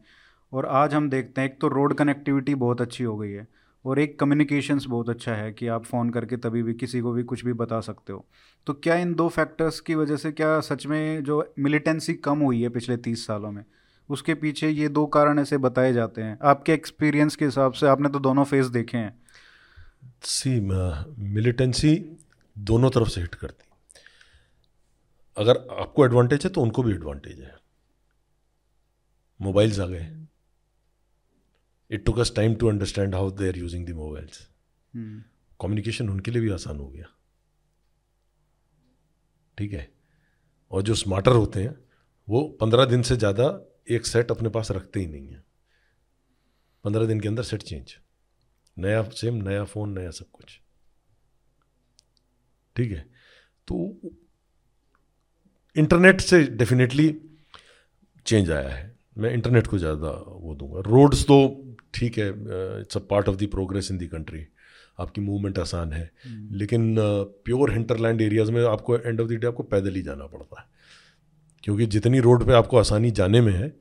और आज हम देखते हैं एक तो रोड कनेक्टिविटी बहुत अच्छी हो गई है और एक कम्युनिकेशंस बहुत अच्छा है कि आप फ़ोन करके तभी भी किसी को भी कुछ भी बता सकते हो। तो क्या इन दो फैक्टर्स की वजह से क्या सच में जो मिलिटेंसी कम हुई है पिछले तीस सालों में? उसके पीछे ये दो कारण ऐसे बताए जाते हैं। आपके एक्सपीरियंस के हिसाब से आपने तो दोनों फेस देखे हैं। सी मिलिटेंसी दोनों तरफ़ से हिट करती। अगर आपको एडवांटेज है तो उनको भी एडवांटेज है। मोबाइल्स आ गए। It took us time to understand how they are using the mobiles communication उनके लिए भी आसान हो गया। ठीक है? और जो स्मार्टर होते हैं, वो पंद्रह दिन से ज़्यादा एक सेट अपने पास रखते ही नहीं है। पंद्रह दिन के अंदर सेट चेंज नया सिम नया फ़ोन नया सब कुछ। ठीक है? तो इंटरनेट से डेफिनेटली चेंज आया है। मैं इंटरनेट को ज़्यादा वो दूँगा। रोड्स तो ठीक है it's a part of the progress in the country आपकी मूवमेंट आसान है। लेकिन प्योर हिंटरलैंड एरियाज़ में आपको एंड ऑफ़ द डे आपको पैदल ही जाना पड़ता है। क्योंकि जितनी रोड पे आपको आसानी जाने में है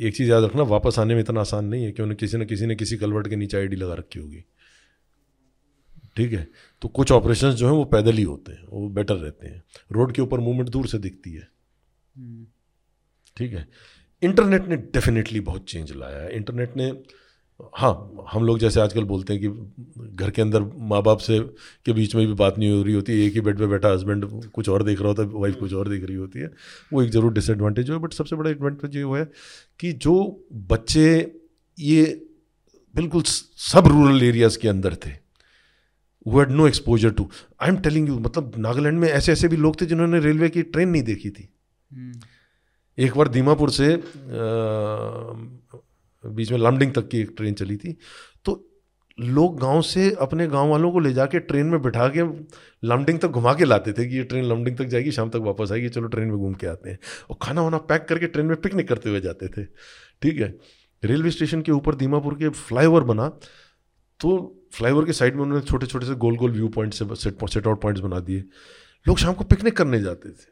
एक चीज़ याद रखना वापस आने में इतना आसान नहीं है क्योंकि किसी न किसी ने किसी कलवर्ट के नीचे आईडी लगा रखी होगी। ठीक है? तो कुछ ऑपरेशन जो हैं वो पैदल ही होते हैं वो बेटर रहते हैं। रोड के ऊपर मूवमेंट दूर से दिखती है। ठीक है? इंटरनेट ने डेफिनेटली बहुत चेंज लाया है। इंटरनेट ने हाँ हम लोग जैसे आजकल बोलते हैं कि घर के अंदर माँ बाप से के बीच में भी बात नहीं हो रही होती एक ही बेड पे बैठा हस्बैंड कुछ और देख रहा होता है वाइफ कुछ और देख रही होती है। वो एक ज़रूर डिसएडवांटेज है बट सबसे बड़ा एडवांटेज ये हुआ है कि जो बच्चे ये बिल्कुल सब रूरल एरियाज़ के अंदर थे वो had no exposure to I am telling you मतलब नागालैंड में ऐसे ऐसे भी लोग थे जिन्होंने रेलवे की ट्रेन नहीं देखी थी। hmm. एक बार दीमापुर से बीच में लमडिंग तक की एक ट्रेन चली थी। तो लोग गाँव से अपने गाँव वालों को ले जाके ट्रेन में बिठा के लमडिंग तक घुमा के लाते थे कि ये ट्रेन लमडिंग तक जाएगी, शाम तक वापस आएगी, चलो ट्रेन में घूम के आते हैं। और खाना वाना पैक करके ट्रेन में पिकनिक करते हुए जाते थे। ठीक है? रेलवे स्टेशन के ऊपर दीमापुर के फ्लाईओवर बना तो फ्लाईओवर के साइड में उन्होंने छोटे छोटे से गोल गोल viewpoint set set out points बना दिए। लोग शाम को पिकनिक करने जाते थे।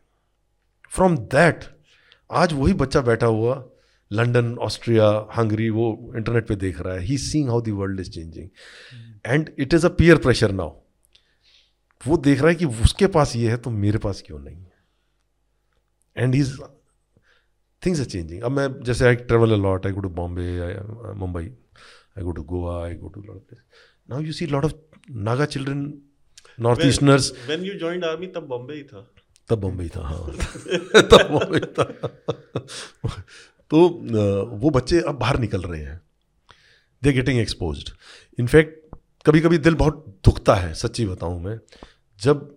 फ्रॉम दैट आज वही बच्चा बैठा हुआ लंदन ऑस्ट्रिया हंगरी वो इंटरनेट पे देख रहा है। He seeing how the world is changing and it is a peer pressure now वो देख रहा है कि उसके पास ये है तो मेरे पास क्यों नहीं? है and is things are changing अब मैं जैसे I travel a lot I go to Bombay Mumbai I go to Goa I go to lot of now you see lot of Naga children north easterners when you joined army तब बॉम्बे ही था। तब बम्बई था हाँ। तब बम्बई था। तो वो बच्चे अब बाहर निकल रहे हैं। दे गेटिंग एक्सपोज इनफैक्ट कभी कभी दिल बहुत दुखता है, सच्ची बताऊँ मैं। जब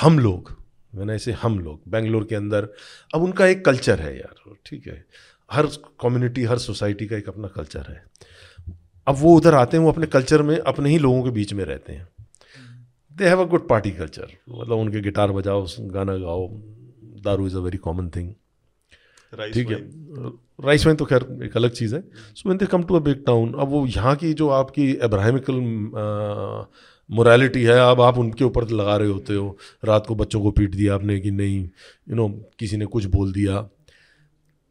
हम लोग, मैंने ऐसे हम लोग, बेंगलोर के अंदर, अब उनका एक कल्चर है यार, ठीक है। हर कम्युनिटी हर सोसाइटी का एक अपना कल्चर है। अब वो उधर आते हैं, वो अपने कल्चर में, अपने ही लोगों के बीच में रहते हैं। They have a good party culture मतलब उनके गिटार बजाओ, गाना गाओ, दारू is a very common thing ठीक है। राइस वाइन तो खैर एक अलग चीज़ है। So when they come to a big town अब वो यहाँ की जो आपकी अब्राहमिकल मोरालिटी है अब आप उनके ऊपर लगा रहे होते हो। रात को बच्चों को पीट दिया आपने कि नहीं यू नो किसी ने कुछ बोल दिया।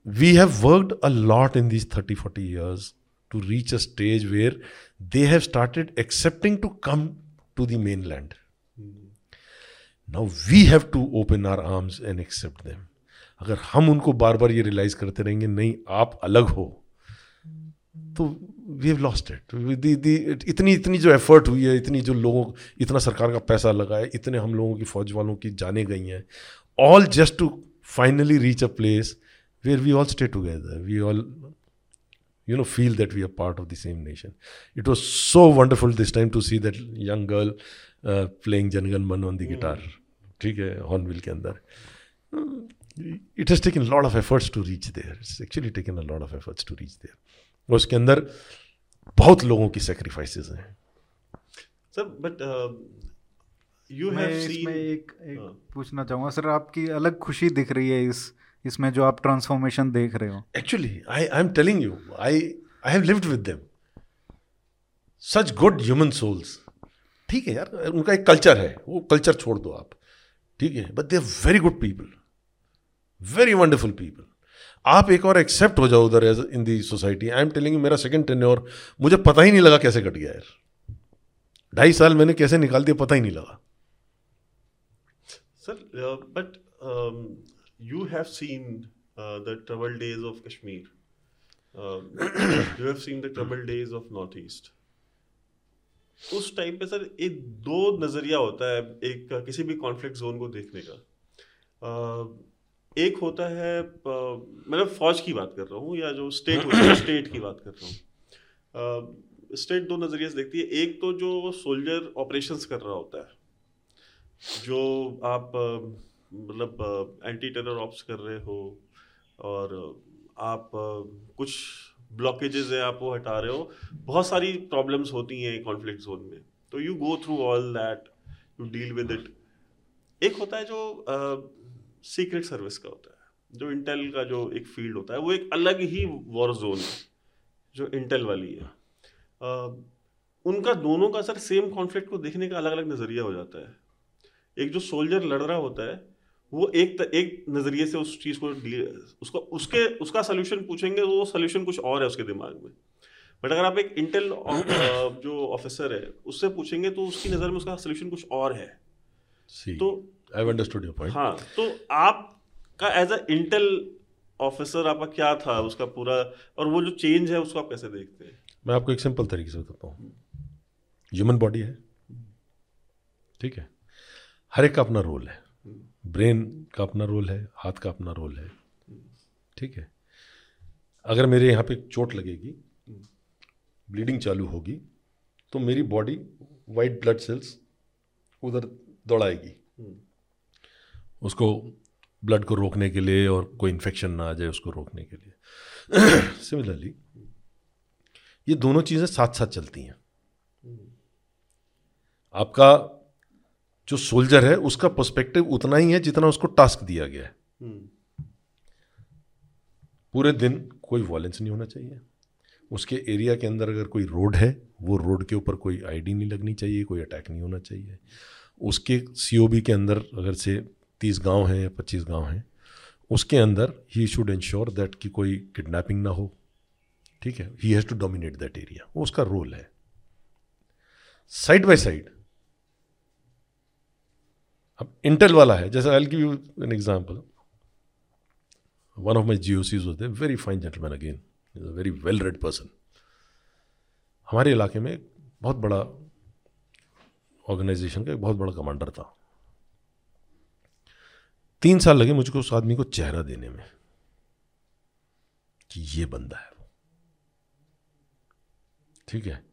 We have worked a lot in this thirty forty years to reach a stage where they have started accepting to come to the land now we have to open our arms and accept them. अगर हम उनको बार बार ये realise करते रहेंगे नहीं आप अलग हो तो वी हैव लॉस्ट इट इतनी इतनी जो एफर्ट हुई है इतनी जो लोगों इतना सरकार का पैसा लगा है इतने हम लोगों की फौज वालों की जाने गई हैं all just to finally reach a place where we all stay together we all you know feel that we are part of the same nation. It was so wonderful this time to see that young girl uh, playing jangan man on the guitar. ठीक है Hornbill के अंदर। It has taken lot of efforts to reach there it's actually taken a lot of efforts to reach there और उसके अंदर बहुत लोगों की सेक्रीफाइसेस हैं। Sir but you have seen एक, एक हाँ। पूछना चाहूँगा। सर आपकी अलग खुशी दिख रही है इस इसमें जो आप ट्रांसफॉर्मेशन देख रहे हो। Actually I I am telling you I I have lived with them such good human souls ठीक है यार उनका एक कल्चर है। वो कल्चर छोड़ दो आप। ठीक है? But they are very good people very wonderful people आप एक और एक्सेप्ट हो जाओ उधर as in the society I am telling मेरा सेकंड और मुझे पता ही नहीं लगा कैसे कट गया यार। ढाई साल मैंने कैसे निकाल दिया पता ही नहीं लगा। Sir but have seen uh, the troubled days of Kashmir. Uh, you have seen the troubled days of Northeast. उस टाइम पे सर एक दो नज़रिया होता है एक किसी भी कॉन्फ्लिक्ट जोन को देखने का। एक होता है मतलब फौज की बात कर रहा हूँ या जो स्टेट होती है स्टेट की बात कर रहा हूँ। स्टेट दो नज़रिए से देखती है। एक तो जो सोल्जर ऑपरेशंस कर रहा होता है, जो आप मतलब एंटी टेरर ऑप्स कर रहे हो और आप कुछ ब्लॉकेजेस है आप वो हटा रहे हो, बहुत सारी प्रॉब्लम्स होती हैं कॉन्फ्लिक्ट जोन में। तो you go through all that you deal with it एक होता है जो सीक्रेट सर्विस का होता है। जो इंटेल का जो एक फ़ील्ड होता है वो एक अलग ही वॉर जोन है जो इंटेल वाली है। uh, उनका दोनों का सर सेम कॉन्फ्लिक्ट को देखने का अलग अलग नज़रिया हो जाता है। एक जो सोल्जर लड़ रहा होता है वो एक त, एक नज़रिए से उस चीज़ को उसको उसके उसका सोल्यूशन पूछेंगे वो सोल्यूशन कुछ और है उसके दिमाग में। बट अगर आप एक इंटेल जो ऑफिसर है उससे पूछेंगे तो उसकी नज़र में उसका सोल्यूशन कुछ और है। तो आई अंडरस्टूड योर पॉइंट हाँ तो आपका एज अ इंटेल ऑफिसर आपका क्या था उसका पूरा और वो जो चेंज है उसको आप कैसे देखते हैं? मैं आपको एक सिंपल तरीके से बताता हूँ। ह्यूमन बॉडी है। ठीक है। हर एक का अपना रोल है। ब्रेन का अपना रोल है। हाथ का अपना रोल है। ठीक है। अगर मेरे यहाँ पे चोट लगेगी ब्लीडिंग चालू होगी तो मेरी बॉडी वाइट ब्लड सेल्स उधर दौड़ाएगी। उसको ब्लड को रोकने के लिए और कोई इन्फेक्शन ना आ जाए उसको रोकने के लिए। सिमिलरली ये दोनों चीज़ें साथ साथ चलती हैं। आपका जो सोल्जर है, उसका पर्सपेक्टिव उतना ही है जितना उसको टास्क दिया गया है। पूरे दिन कोई वॉलेंस नहीं होना चाहिए। उसके एरिया के अंदर अगर कोई रोड है, वो रोड के ऊपर कोई आईडी नहीं लगनी चाहिए, कोई अटैक नहीं होना चाहिए। उसके सीओबी के अंदर अगर से तीस गाँव हैं या पच्चीस गाँव हैं, उसके अंदर ही शुड इंश्योर दैट कि कोई किडनैपिंग ना हो, ठीक है? He has to dominate that area वो उसका रोल है। साइड बाय साइड अब इंटेल वाला है, जैसे I give you an example one of my GOCs होते very fine gentleman again is a very well read person हमारे इलाके में बहुत बड़ा ऑर्गेनाइजेशन का एक बहुत बड़ा कमांडर था। तीन साल लगे मुझको उस आदमी को चेहरा देने में कि ये बंदा है ठीक है?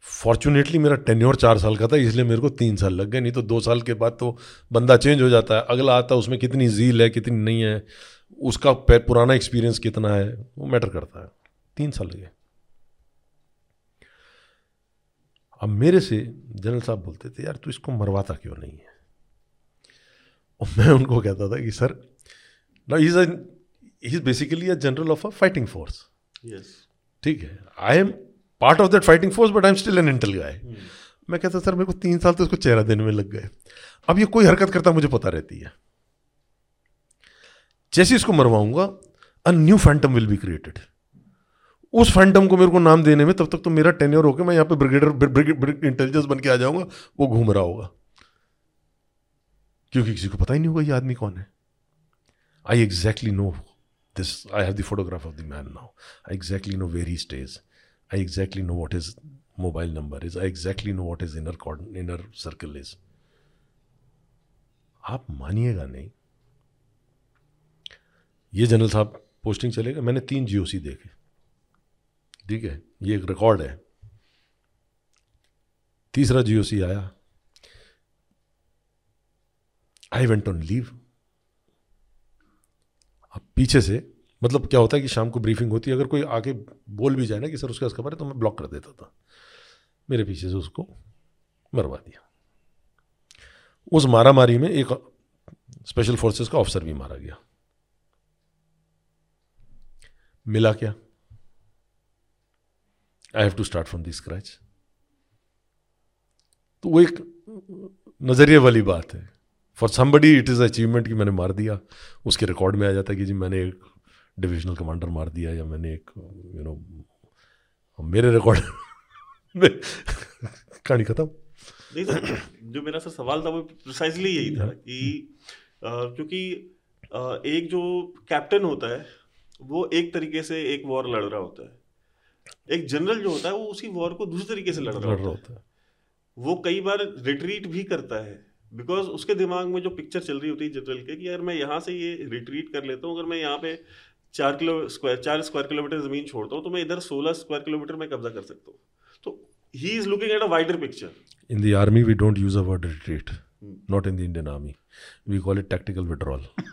फॉर्चुनेटली मेरा टेन्योर चार साल का था, इसलिए मेरे को तीन साल लग गए। नहीं तो दो साल के बाद तो बंदा चेंज हो जाता है। अगला आता है, उसमें कितनी झील है, कितनी नहीं है, उसका पुराना एक्सपीरियंस कितना है, वो मैटर करता है। तीन साल लगे। अब मेरे से जनरल साहब बोलते थे, यार, तू इसको मरवाता क्यों नहीं है? और मैं उनको कहता था कि सर ना is is basically a general of a fighting force ठीक है? I am part of that fighting force but I am still an intel guy मैं कहता सर मेरे को तीन साल तो उसको चेहरा देने में लग गए। अब ये कोई हरकत करता मुझे पता रहती है। जैसे इसको मरवाऊँगा a new phantom will be created उस फैंटम को मेरे को नाम देने में तब तक तो मेरा टेन्योर होकर मैं यहाँ पे ब्रिगेडर इंटेलिजेंस बन के आ जाऊँगा वो घूम रहा होगा। क्योंकि किसी को पता ही नहीं होगा ये आदमी कौन है। I exactly know this I have the photograph of the man now I exactly know where he stays I exactly know what is mobile number is I exactly know what is inner inner circle is आप मानिएगा नहीं। ये general साहब posting चलेगा मैंने तीन जी GOC देखे। ठीक है? ये एक रिकॉर्ड है। तीसरा जीओसी आया। आई वेंट ऑन लीव अब पीछे से मतलब क्या होता है कि शाम को ब्रीफिंग होती है, अगर कोई आके बोल भी जाए ना कि, सर, उसके खबर है तो मैं ब्लॉक कर देता था। मेरे पीछे से उसको मरवा दिया। उस मारामारी में एक स्पेशल फोर्सेस का ऑफिसर भी मारा गया। मिला क्या? I have to start from the scratch तो वो एक नज़रिए वाली बात है। For somebody it is achievement कि मैंने मार दिया। उसके रिकॉर्ड में आ जाता है कि जी मैंने एक डिविजनल कमांडर मार दिया या मैंने एक यू नो मेरे रिकॉर्ड में कहानी खत्म। नहीं सर जो मेरा सर सवाल था वो प्रिसाइजली यही था कि क्योंकि एक जो कैप्टन होता है वो एक तरीके से एक वॉर लड़ रहा होता है। एक जनरल जो होता है वो उसी वॉर को दूसरे तरीके से लड़ रहा होता है। वो कई बार रिट्रीट भी करता है। बिकॉज़ उसके दिमाग में जो पिक्चर चल रही होती है जनरल के कि यार मैं यहाँ से ये रिट्रीट कर लेता हूँ अगर मैं यहाँ पे चार किलो स्क्वायर चार स्क्वायर किलोमीटर ज़मीन छोड़ता हूँ तो मैं इधर सोलह स्क्वायर किलोमीटर में कब्जा कर सकता हूँ तो he is looking at a wider picture in the army we don't use a word retreat not in the Indian army. We call it tactical withdrawal.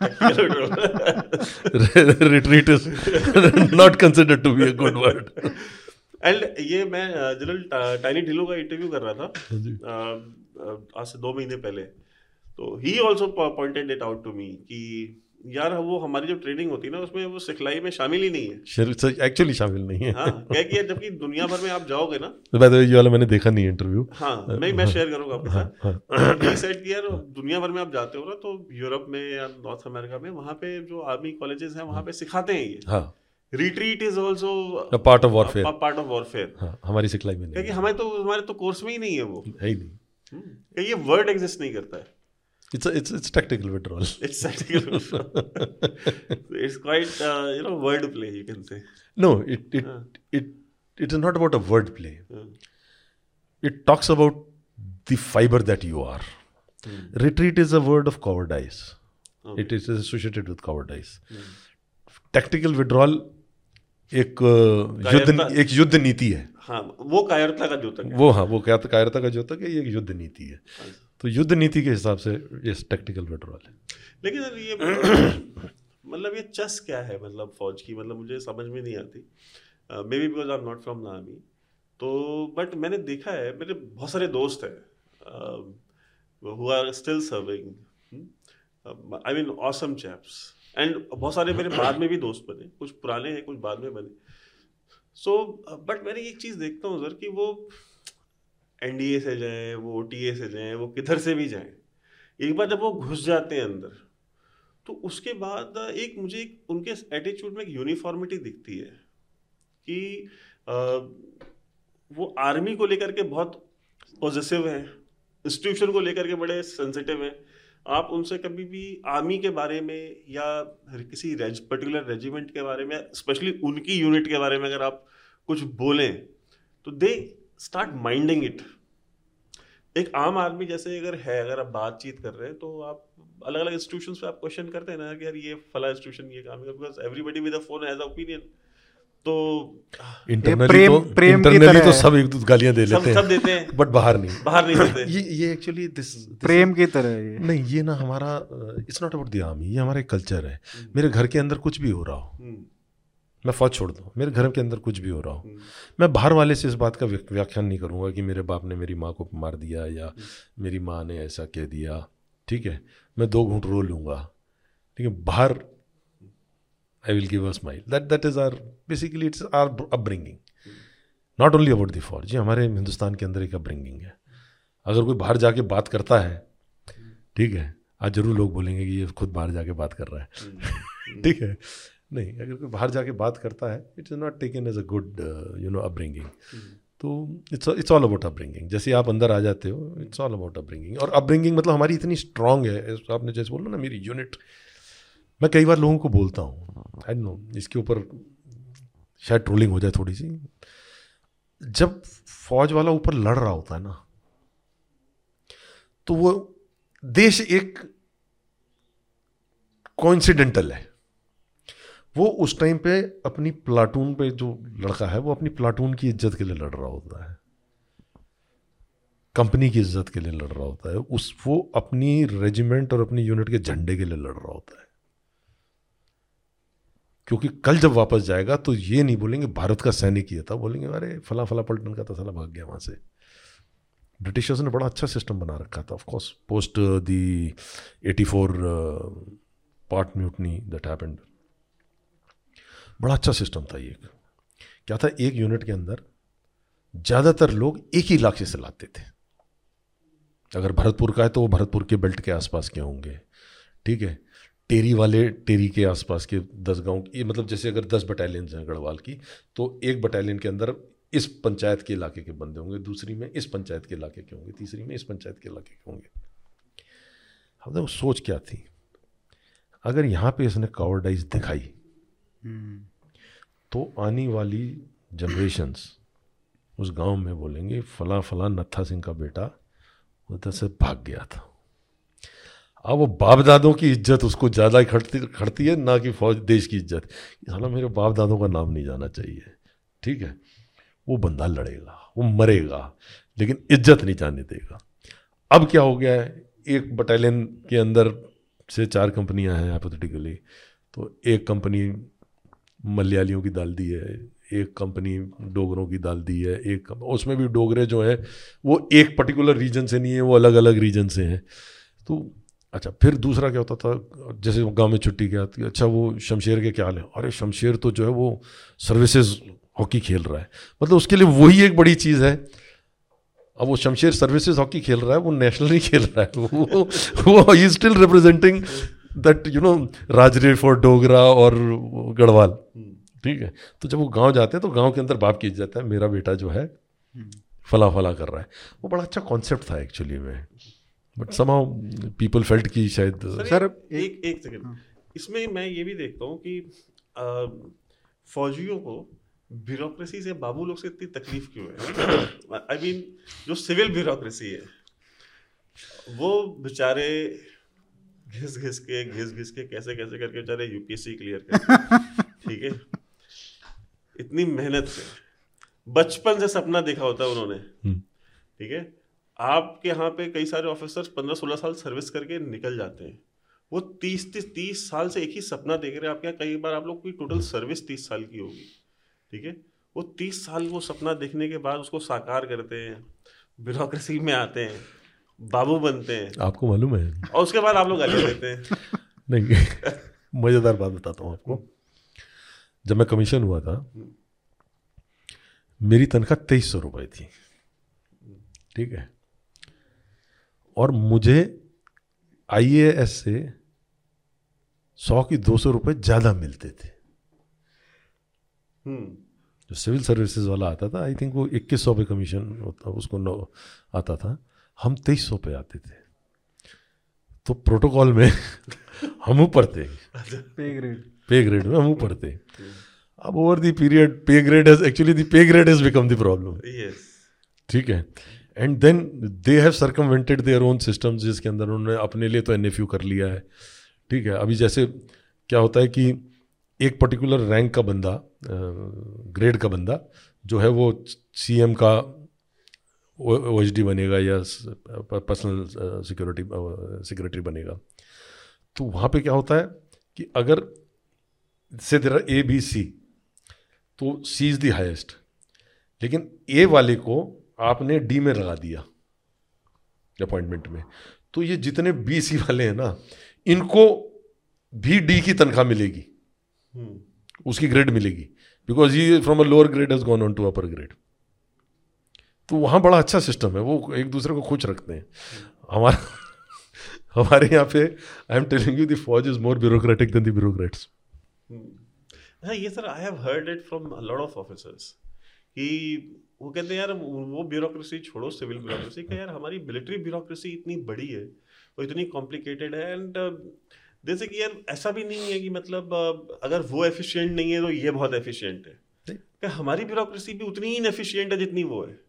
Retreat is not considered to be a good word. And ये मैं general tiny ढिलो का interview कर रहा था आज से दो महीने पहले। तो he also pointed it out to me कि यार वो हमारी जो ट्रेनिंग होती है ना उसमें वो सिखलाई में शामिल ही नहीं है। एक्चुअली शामिल नहीं है। हाँ क्या जबकि दुनिया भर में आप जाओगे ना। तो ये वाला मैंने देखा नहीं इंटरव्यू हाँ मैं मैं शेयर करूँगा आपके साथ। हाँ, सेट कि यार दुनिया भर में आप जाते हो ना तो यूरोप में या नॉर्थ अमेरिका में वहाँ पे जो आर्मी कॉलेजेस हैं वहाँ पे सिखाते हैं ये। हाँ। Retreat is also part of warfare part of warfare हाँ हमारी सिखलाई में क्योंकि हमारे तो हमारे तो कोर्स में ही नहीं है वो है ही नहीं हम्म, ये वर्ड एग्जिस्ट नहीं करता है it's it's it's tactical withdrawal it's tactical withdrawal it's quite uh, you know word play you can say No, it it uh. it it is not about a word play. Hmm. It talks about the fiber that you are. Retreat is a word of cowardice. okay. It is associated with cowardice. Tactical withdrawal एक युद्ध एक युद्ध नीति है। हाँ वो कायरता का द्योतक है। वो हाँ वो कायरता का होता है ये एक युद्ध नीति है। तो युद्ध नीति के हिसाब से ये टैक्टिकल विड्रॉल है। लेकिन सर ये मतलब ये चस क्या है? मतलब फौज की मतलब मुझे समझ में नहीं आती। Maybe because I am not from the army तो बट मैंने देखा है मेरे बहुत सारे दोस्त हैं who are still serving I mean awesome chaps and बहुत सारे मेरे बाद में भी दोस्त बने कुछ पुराने हैं कुछ बाद में बने। सो बट मैंने एक चीज़ देखता हूँ सर कि वो एनडीए से जाएँ वो ओटीए से जाएँ वो किधर से भी जाएँ। एक बार जब वो घुस जाते हैं अंदर तो उसके बाद एक मुझे एक उनके एटीट्यूड में एक यूनिफॉर्मिटी दिखती है कि अ, वो आर्मी को लेकर के बहुत पॉजिटिव हैं इंस्टीट्यूशन को लेकर के बड़े सेंसिटिव हैं। आप उनसे कभी भी आर्मी के बारे में या किसी रेज पर्टिकुलर रेजिमेंट के बारे में स्पेशली उनकी यूनिट के बारे में अगर आप कुछ बोलें तो दे स्टार्ट माइंडिंग इट एक आम आदमी जैसे अगर है, अगर आप बातचीत कर रहे हैं तो आप अलग अलग इंस्टीट्यूशन पे आप क्वेश्चन करते हैं ना कि यार ये फला इंस्टीट्यूशन ये काम because everybody with phone has opinion तो इंटरनली प्रेम- तो प्रेम की इंटरनली तो सब एक गालियाँ दे सब लेते सब हैं देते हैं। बट बाहर नहीं। बाहर नहीं देते। ये ये एक्चुअली दिस प्रेम की तरह ये। नहीं ये ना हमारा it's not about the army ये हमारा कल्चर है। मेरे घर के अंदर कुछ भी हो रहा हो मैं फौज छोड़ दूँ मेरे घर के अंदर कुछ भी हो रहा हो मैं बाहर वाले से इस बात का व्याख्यान नहीं करूँगा कि मेरे बाप ने मेरी माँ को मार दिया या मेरी माँ ने ऐसा कह दिया ठीक है? मैं दो घूंट रो लूँगा ठीक है? बाहर I will give a smile that that is our basically it's our upbringing not only about the फौज ये हमारे हिंदुस्तान के अंदर एक अपब्रिंगिंग है। अगर कोई बाहर जाके बात करता है ठीक है आज ज़रूर लोग बोलेंगे कि ये खुद बाहर जाके बात कर रहा है। ठीक है? नहीं अगर कोई बाहर जाके बात करता है it is not taken as a good you know upbringing तो it's it's all about upbringing जैसे आप अंदर आ जाते हो इट्स ऑल अबाउट अपब्रिंगिंग और अपब्रिंगिंग मतलब हमारी इतनी स्ट्रांग है आपने जैसे बोला ना मेरी यूनिट मैं कई बार लोगों को बोलता हूँ आई नो इसके ऊपर शायद ट्रोलिंग हो जाए थोड़ी सी जब फौज वाला ऊपर लड़ रहा होता है ना तो वो देश एक कोइंसिडेंटल है। वो उस टाइम पे अपनी प्लाटून पे जो लड़का है, वो अपनी प्लाटून की इज़्ज़त के लिए लड़ रहा होता है। कंपनी की इज़्ज़त के लिए लड़ रहा होता है। उस, वो अपनी रेजिमेंट और अपनी यूनिट के झंडे के लिए लड़ रहा होता है। क्योंकि कल जब वापस जाएगा तो ये नहीं बोलेंगे, भारत का सैनिक ही था, बोलेंगे, अरे फला फला पलटन का था साला भाग गया वहाँ से। ब्रिटिशर्स ने बड़ा अच्छा सिस्टम बना रखा था of course post the eighty four part mutiny that happened बड़ा अच्छा सिस्टम था ये। क्या था? एक यूनिट के अंदर ज़्यादातर लोग एक ही इलाके से लाते थे। अगर भरतपुर का है तो वो भरतपुर के बेल्ट के आसपास के होंगे। ठीक है? टेरी वाले टेरी के आसपास के दस गाँव ये मतलब जैसे अगर दस बटालियन हैं गढ़वाल की तो एक बटालियन के अंदर इस पंचायत के इलाके के बंदे होंगे, दूसरी में इस पंचायत के इलाके के होंगे, तीसरी में इस पंचायत के इलाके के होंगे। अब देखो, सोच क्या थी? अगर यहाँ पे इसने कावर्डाइज दिखाई तो आने वाली जनरेशन्स उस गाँव में बोलेंगे फला फला नत्था सिंह का बेटा उधर से भाग गया था। अब वो बाप दादों की इज़्ज़त उसको ज़्यादा खड़ती खड़ती है, ना कि फौज, देश की इज़्ज़त। साला, मेरे बाप दादों का नाम नहीं जाना चाहिए, ठीक है? वो बंदा लड़ेगा, वो मरेगा, लेकिन इज़्ज़त नहीं जाने देगा। अब क्या हो गया है? एक बटालियन के अंदर से चार कंपनियाँ हैं हाइपोथेटिकली तो एक कंपनी मलयालियों की डाल दी है, एक कंपनी डोगरों की डाल दी है, एक उसमें भी डोगरे जो हैं, वो एक पर्टिकुलर रीजन से नहीं है, वो अलग अलग रीजन से हैं। तो अच्छा फिर दूसरा क्या होता था? जैसे गाँव में छुट्टी गया अच्छा वो शमशेर के क्या हाल है? अरे, शमशेर तो जो है वो सर्विसेज़ हॉकी खेल रहा है। मतलब उसके लिए वही एक बड़ी चीज़ है। अब वो शमशेर सर्विसेज़ हॉकी खेल रहा है, वो नेशनल नहीं खेल रहा है। वो वो ही still representing that you know राजरे for Dogra और गढ़वाल ठीक है? तो जब वो गाँव जाते हैं तो गाँव के अंदर बाप की जाता है, मेरा बेटा जो है फला फला कर रहा है। वो बड़ा अच्छा कॉन्सेप्ट था एक्चुअली में। बट समाउ पीपल फेल्ट की शायद सर एक एक सेकंड हाँ। इसमें मैं ये भी देखता हूँ कि फौजियों को ब्यूरोक्रेसी से बाबू लोग से इतनी तकलीफ़ क्यों है? आई मीन जो सिविल ब्यूरोक्रेसी है वो बेचारे घिस घिस के घिस घिस के कैसे कैसे करके बेचारे यूपीएससी क्लियर कर ठीक है? इतनी मेहनत से। बचपन से सपना देखा होता है उन्होंने। हम्म। ठीक है? आपके यहाँ पे कई सारे ऑफिसर्स पंद्रह सोलह साल सर्विस करके निकल जाते हैं। वो तीस तीस तीस साल से एक ही सपना देख रहे हैं। आपके यहाँ कई बार आप लोग की टोटल सर्विस तीस साल की होगी ठीक है? वो तीस साल वो सपना देखने के बाद उसको साकार करते हैं ब्यूरोक्रेसी में आते हैं बाबू बनते हैं। आपको मालूम है? और उसके बाद आप लोग गाली देते हैं। नहीं मज़ेदार बात बताता हूँ आपको। जब मैं कमीशन हुआ था मेरी तनख्वाह तेईस सौ रुपये थी ठीक है? और मुझे आईएएस से सौ की दो सौ रुपये ज़्यादा मिलते थे। हम्म। जो सिविल सर्विसेज़ वाला आता था आई थिंक वो इक्कीस सौ पे कमीशन होता उसको नौ आता था। हम तेईस सौ पे आते थे। तो प्रोटोकॉल में हम ऊपर थे। पे ग्रेड पे ग्रेड में हम ऊपर थे। अब over the period pay grade has actually the pay grade has become the problem ठीक है। And then they have circumvented their own systems जिसके अंदर उन्होंने अपने लिए तो एनएफयू कर लिया है। ठीक है, अभी जैसे क्या होता है कि एक पर्टिकुलर रैंक का बंदा ग्रेड का बंदा जो है वो सीएम का ओ एच डी बनेगा या पर्सनल सिक्योरिटी सेक्रेटरी बनेगा। तो वहाँ पे क्या होता है कि अगर से तेरा ए बी सी तो सी इज़ दी हाइस्ट लेकिन ए वाले को आपने डी में लगा दिया अपॉइंटमेंट में। तो ये जितने बी सी वाले हैं ना इनको भी डी की तनख्वाह मिलेगी। हम्म। उसकी ग्रेड मिलेगी। बिकॉज़ ये from a lower grade has gone on to upper grade तो वहाँ बड़ा अच्छा सिस्टम है। वो एक दूसरे को खुश रखते हैं। हमारा हमारे यहाँ पे I am telling you the फौज is more bureaucratic than the bureaucrats ये sir I have heard it from lot of officers कि वो कहते हैं यार वो ब्यूरोक्रेसी छोड़ो सिविल ब्यूरोक्रेसी का यार हमारी मिलिट्री ब्यूरोक्रेसी इतनी बड़ी है वो इतनी कॉम्प्लिकेटेड है एंड जैसे कि यार ऐसा भी नहीं है कि मतलब अगर वो एफिशिएंट नहीं है तो ये बहुत एफिशिएंट है। क्या हमारी ब्यूरोक्रेसी भी उतनी ही इनएफिशिएंट है जितनी वो है?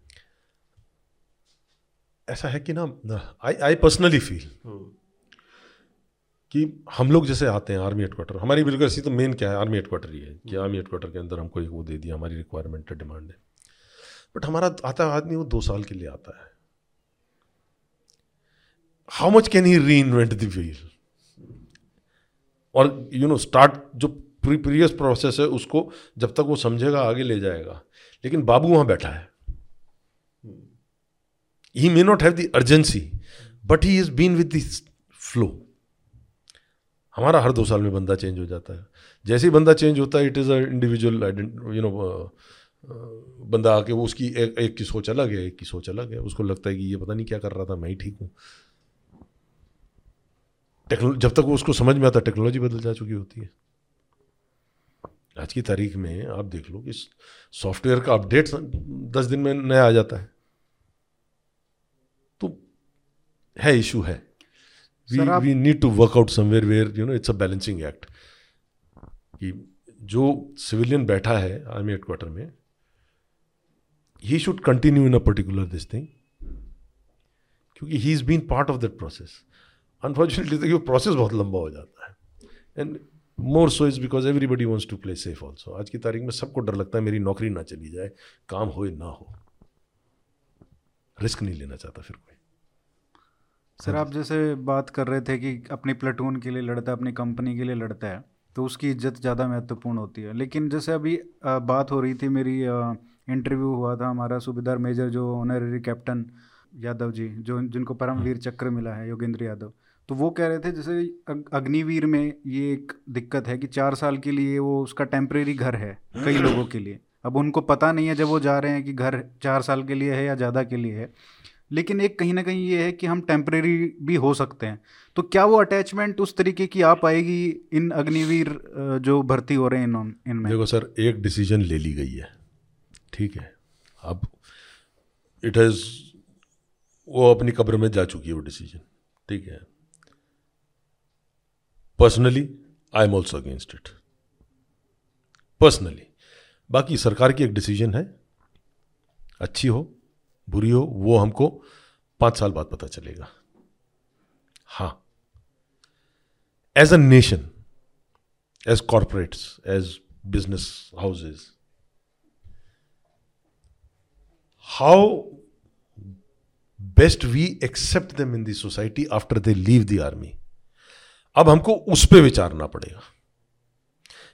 ऐसा है कि ना आई आई पर्सनली फील कि हम लोग जैसे आते हैं आर्मी हेडक्वार्टर हमारी ब्यूरोक्रेसी तो मेन क्या है? आर्मी हेडक्वार्टर ही है कि आर्मी हेडक्वार्टर के अंदर हमको एक वो दे दिया हमारी रिक्वायरमेंट है डिमांड है। बट हमारा आता आदमी वो दो साल के लिए आता है। How much can he reinvent the wheel और यू नो स्टार्ट जो प्रीवियस प्रोसेस है उसको जब तक वो समझेगा आगे ले जाएगा। लेकिन बाबू वहाँ बैठा है। He may not have the urgency but he is been with the flow हमारा हर दो साल में बंदा चेंज हो जाता है। जैसे ही बंदा चेंज होता है it is a individual you know बंदा आके वो उसकी एक, एक की सोच अलग है एक की सोच अलग है। उसको लगता है कि ये पता नहीं क्या कर रहा था मैं ही ठीक हूँ। टेक्नोलॉजी जब तक वो उसको समझ में आता टेक्नोलॉजी बदल जा चुकी होती है। आज की तारीख में आप देख लो कि सॉफ्टवेयर का अपडेट दस दिन में नया आ जाता है। तो है इशू है। We we need to work out somewhere where you know it's a balancing act कि जो सिविलियन बैठा है आर्मी हेडक्वार्टर में he should continue in a particular this thing क्योंकि he is been part of that process unfortunately देखिए process बहुत लंबा हो जाता है। And more so is because everybody wants to play safe also आज की तारीख में सबको डर लगता है मेरी नौकरी ना चली जाए काम हो ना हो। रिस्क नहीं लेना चाहता फिर कोई। सर आप जैसे बात कर रहे थे कि अपनी प्लेटून के लिए लड़ता है अपनी कंपनी के लिए लड़ता है तो उसकी इज़्ज़त ज़्यादा महत्वपूर्ण होती है। लेकिन जैसे अभी बात हो रही थी मेरी इंटरव्यू हुआ था हमारा सूबेदार मेजर जो ऑनररी कैप्टन यादव जी जो जिनको परमवीर चक्र मिला है योगेंद्र यादव। तो वो कह रहे थे जैसे अग्निवीर में ये एक दिक्कत है कि चार साल के लिए वो उसका टेम्परेरी घर है कई लोगों के लिए। अब उनको पता नहीं है जब वो जा रहे हैं कि घर चार साल के लिए है या ज़्यादा के लिए है लेकिन एक कहीं ना कहीं ये है कि हम टेम्परेरी भी हो सकते हैं। तो क्या वो अटैचमेंट उस तरीके की आ पाएगी इन अग्निवीर जो भर्ती हो रहे हैं इन इनमें? देखो सर, एक डिसीज़न ले ली गई है। ठीक है? अब इट हैज़ वो अपनी कब्र में जा चुकी है वो डिसीज़न ठीक है? Personally I am also against it personally बाकी सरकार की एक डिसीज़न है। अच्छी हो बुरी हो, वो हमको पाँच साल बाद पता चलेगा। हाँ। As a nation as corporates as business houses how best we accept them in the society after they leave the army अब हमको उस पर विचारना पड़ेगा।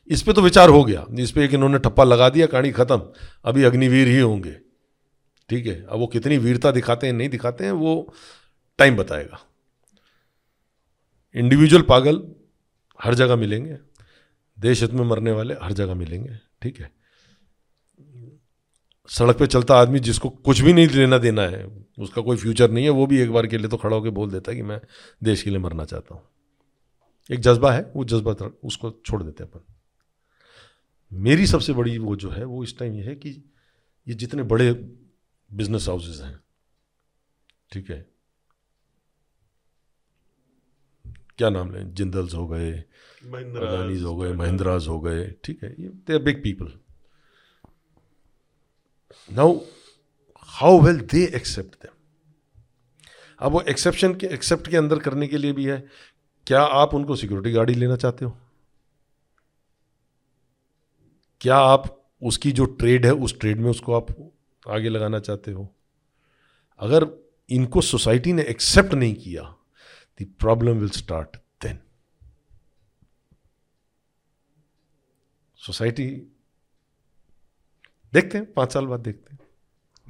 इस पर तो विचार हो गया। इस पर इन्होंने ठप्पा लगा दिया, कहानी खत्म। अभी अग्निवीर ही होंगे। ठीक है? अब वो कितनी वीरता दिखाते हैं, नहीं दिखाते हैं, वो टाइम बताएगा। इंडिविजुअल पागल हर जगह मिलेंगे, देश हित में मरने वाले हर जगह मिलेंगे, ठीक है? सड़क पे चलता आदमी जिसको कुछ भी नहीं लेना देना है, उसका कोई फ्यूचर नहीं है, वो भी एक बार के लिए तो खड़ा होकर बोल देता है कि मैं देश के लिए मरना चाहता हूँ। एक जज्बा है, वो जज्बा उसको छोड़ देते हैं अपन। मेरी सबसे बड़ी वो जो है, वो इस टाइम ये है कि ये जितने बड़े बिज़नेस हाउसेज हैं। ठीक है? क्या नाम लें? जिंदल्स हो गए अदानीज हो गए महिंद्राज हो गए। ठीक है ये they are big people now how well they accept them अब वो एक्सेप्शन के एक्सेप्ट के अंदर करने के लिए भी है। क्या आप उनको सिक्योरिटी गाड़ी लेना चाहते हो? क्या आप उसकी जो ट्रेड है उस ट्रेड में उसको आप आगे लगाना चाहते हो। अगर इनको सोसाइटी ने एक्सेप्ट नहीं किया the problem will start then society देखते हैं पाँच साल बाद देखते हैं।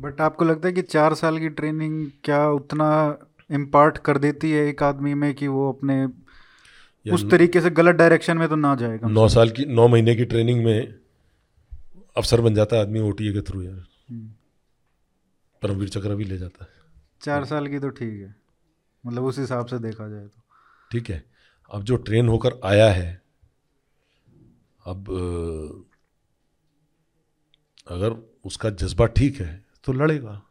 बट आपको लगता है कि चार साल की ट्रेनिंग क्या उतना इम्पार्ट कर देती है एक आदमी में कि वो अपने उस तरीके से गलत डायरेक्शन में तो ना जाएगा नौ साल की नौ महीने की ट्रेनिंग में अफसर बन जाता है आदमी ओ के थ्रू यार। हम्म। परमवीर चक्र भी ले जाता है। चार साल की तो ठीक है। मतलब उस हिसाब से देखा जाए तो। ठीक है। अब जो ट्रेन होकर आया है अब अगर उसका जज्बा ठीक है तो लड़ेगा।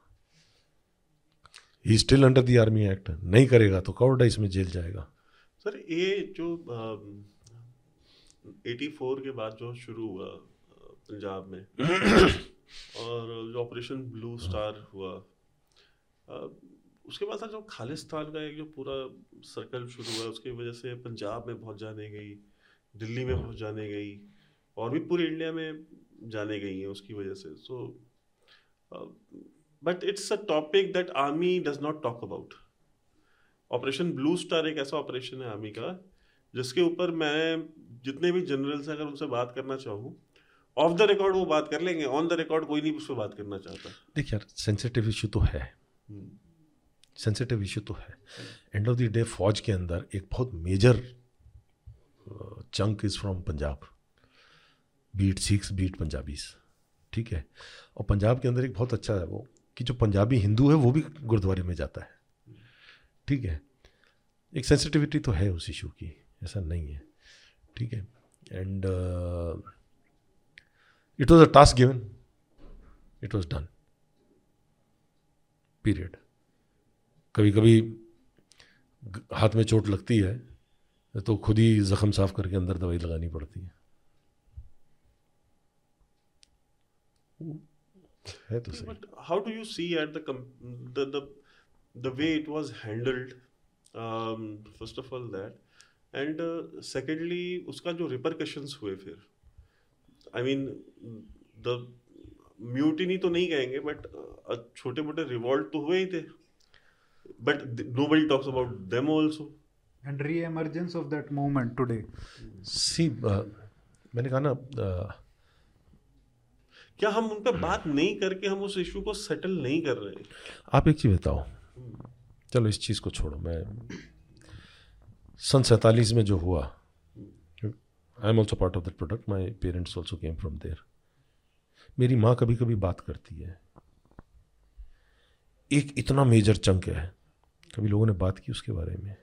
He still under the army act नहीं करेगा तो कवर्डाइस इसमें जेल जाएगा? सर ये जो एटी फोर के बाद जो शुरू हुआ पंजाब में और जो ऑपरेशन ब्लू स्टार हुआ। उसके बाद सर जो खालिस्तान का एक जो पूरा सर्कल शुरू हुआ उसकी वजह से पंजाब में बहुत जाने गई दिल्ली में बहुत जाने गई और भी पूरे इंडिया में जाने गई हैं उसकी वजह से। So but it's a topic that army does not talk about Operation Blue Star एक ऐसा ऑपरेशन है आर्मी का जिसके ऊपर मैं जितने भी जनरल से अगर उनसे बात करना चाहूँ ऑफ़ द रिकॉर्ड वो बात कर लेंगे ऑन द रिकॉर्ड कोई नहीं उस पर बात करना चाहता। देख यार सेंसिटिव इशू तो है। सेंसिटिव हम्म। इशू तो है। एंड ऑफ़ द डे फौज के अंदर एक बहुत major chunk is from Punjab. Be it Sikhs be it Punjabis ठीक है? और पंजाब के अंदर एक बहुत अच्छा है वो कि जो पंजाबी हिंदू है वो भी गुरुद्वारे में जाता है। ठीक है? एक सेंसिटिविटी तो है उस इशू की ऐसा नहीं है। ठीक है? And it was a task given it was done period कभी कभी हाथ में चोट लगती है तो खुद ही जख्म साफ़ करके अंदर दवाई लगानी पड़ती है। है तो सही। How do you see at the the way it was handled first of all that and secondly उसका जो रिपरकशंस हुए फिर? आई मीन द म्यूटिनी तो नहीं कहेंगे बट छोटे मोटे रिवॉल्ट तो हुए ही थे। But nobody talks about them also and reemergence of that moment today see मैंने कहा ना uh, क्या हम उन पर बात नहीं करके हम उस इशू को सेटल नहीं कर रहे आप एक चीज़ बताओ। चलो इस चीज़ को छोड़ो मैं सन सैतालीस में जो हुआ I am also part of that product my parents also came from there मेरी माँ कभी कभी बात करती है। एक इतना मेजर चंक है। कभी लोगों ने बात की उसके बारे में?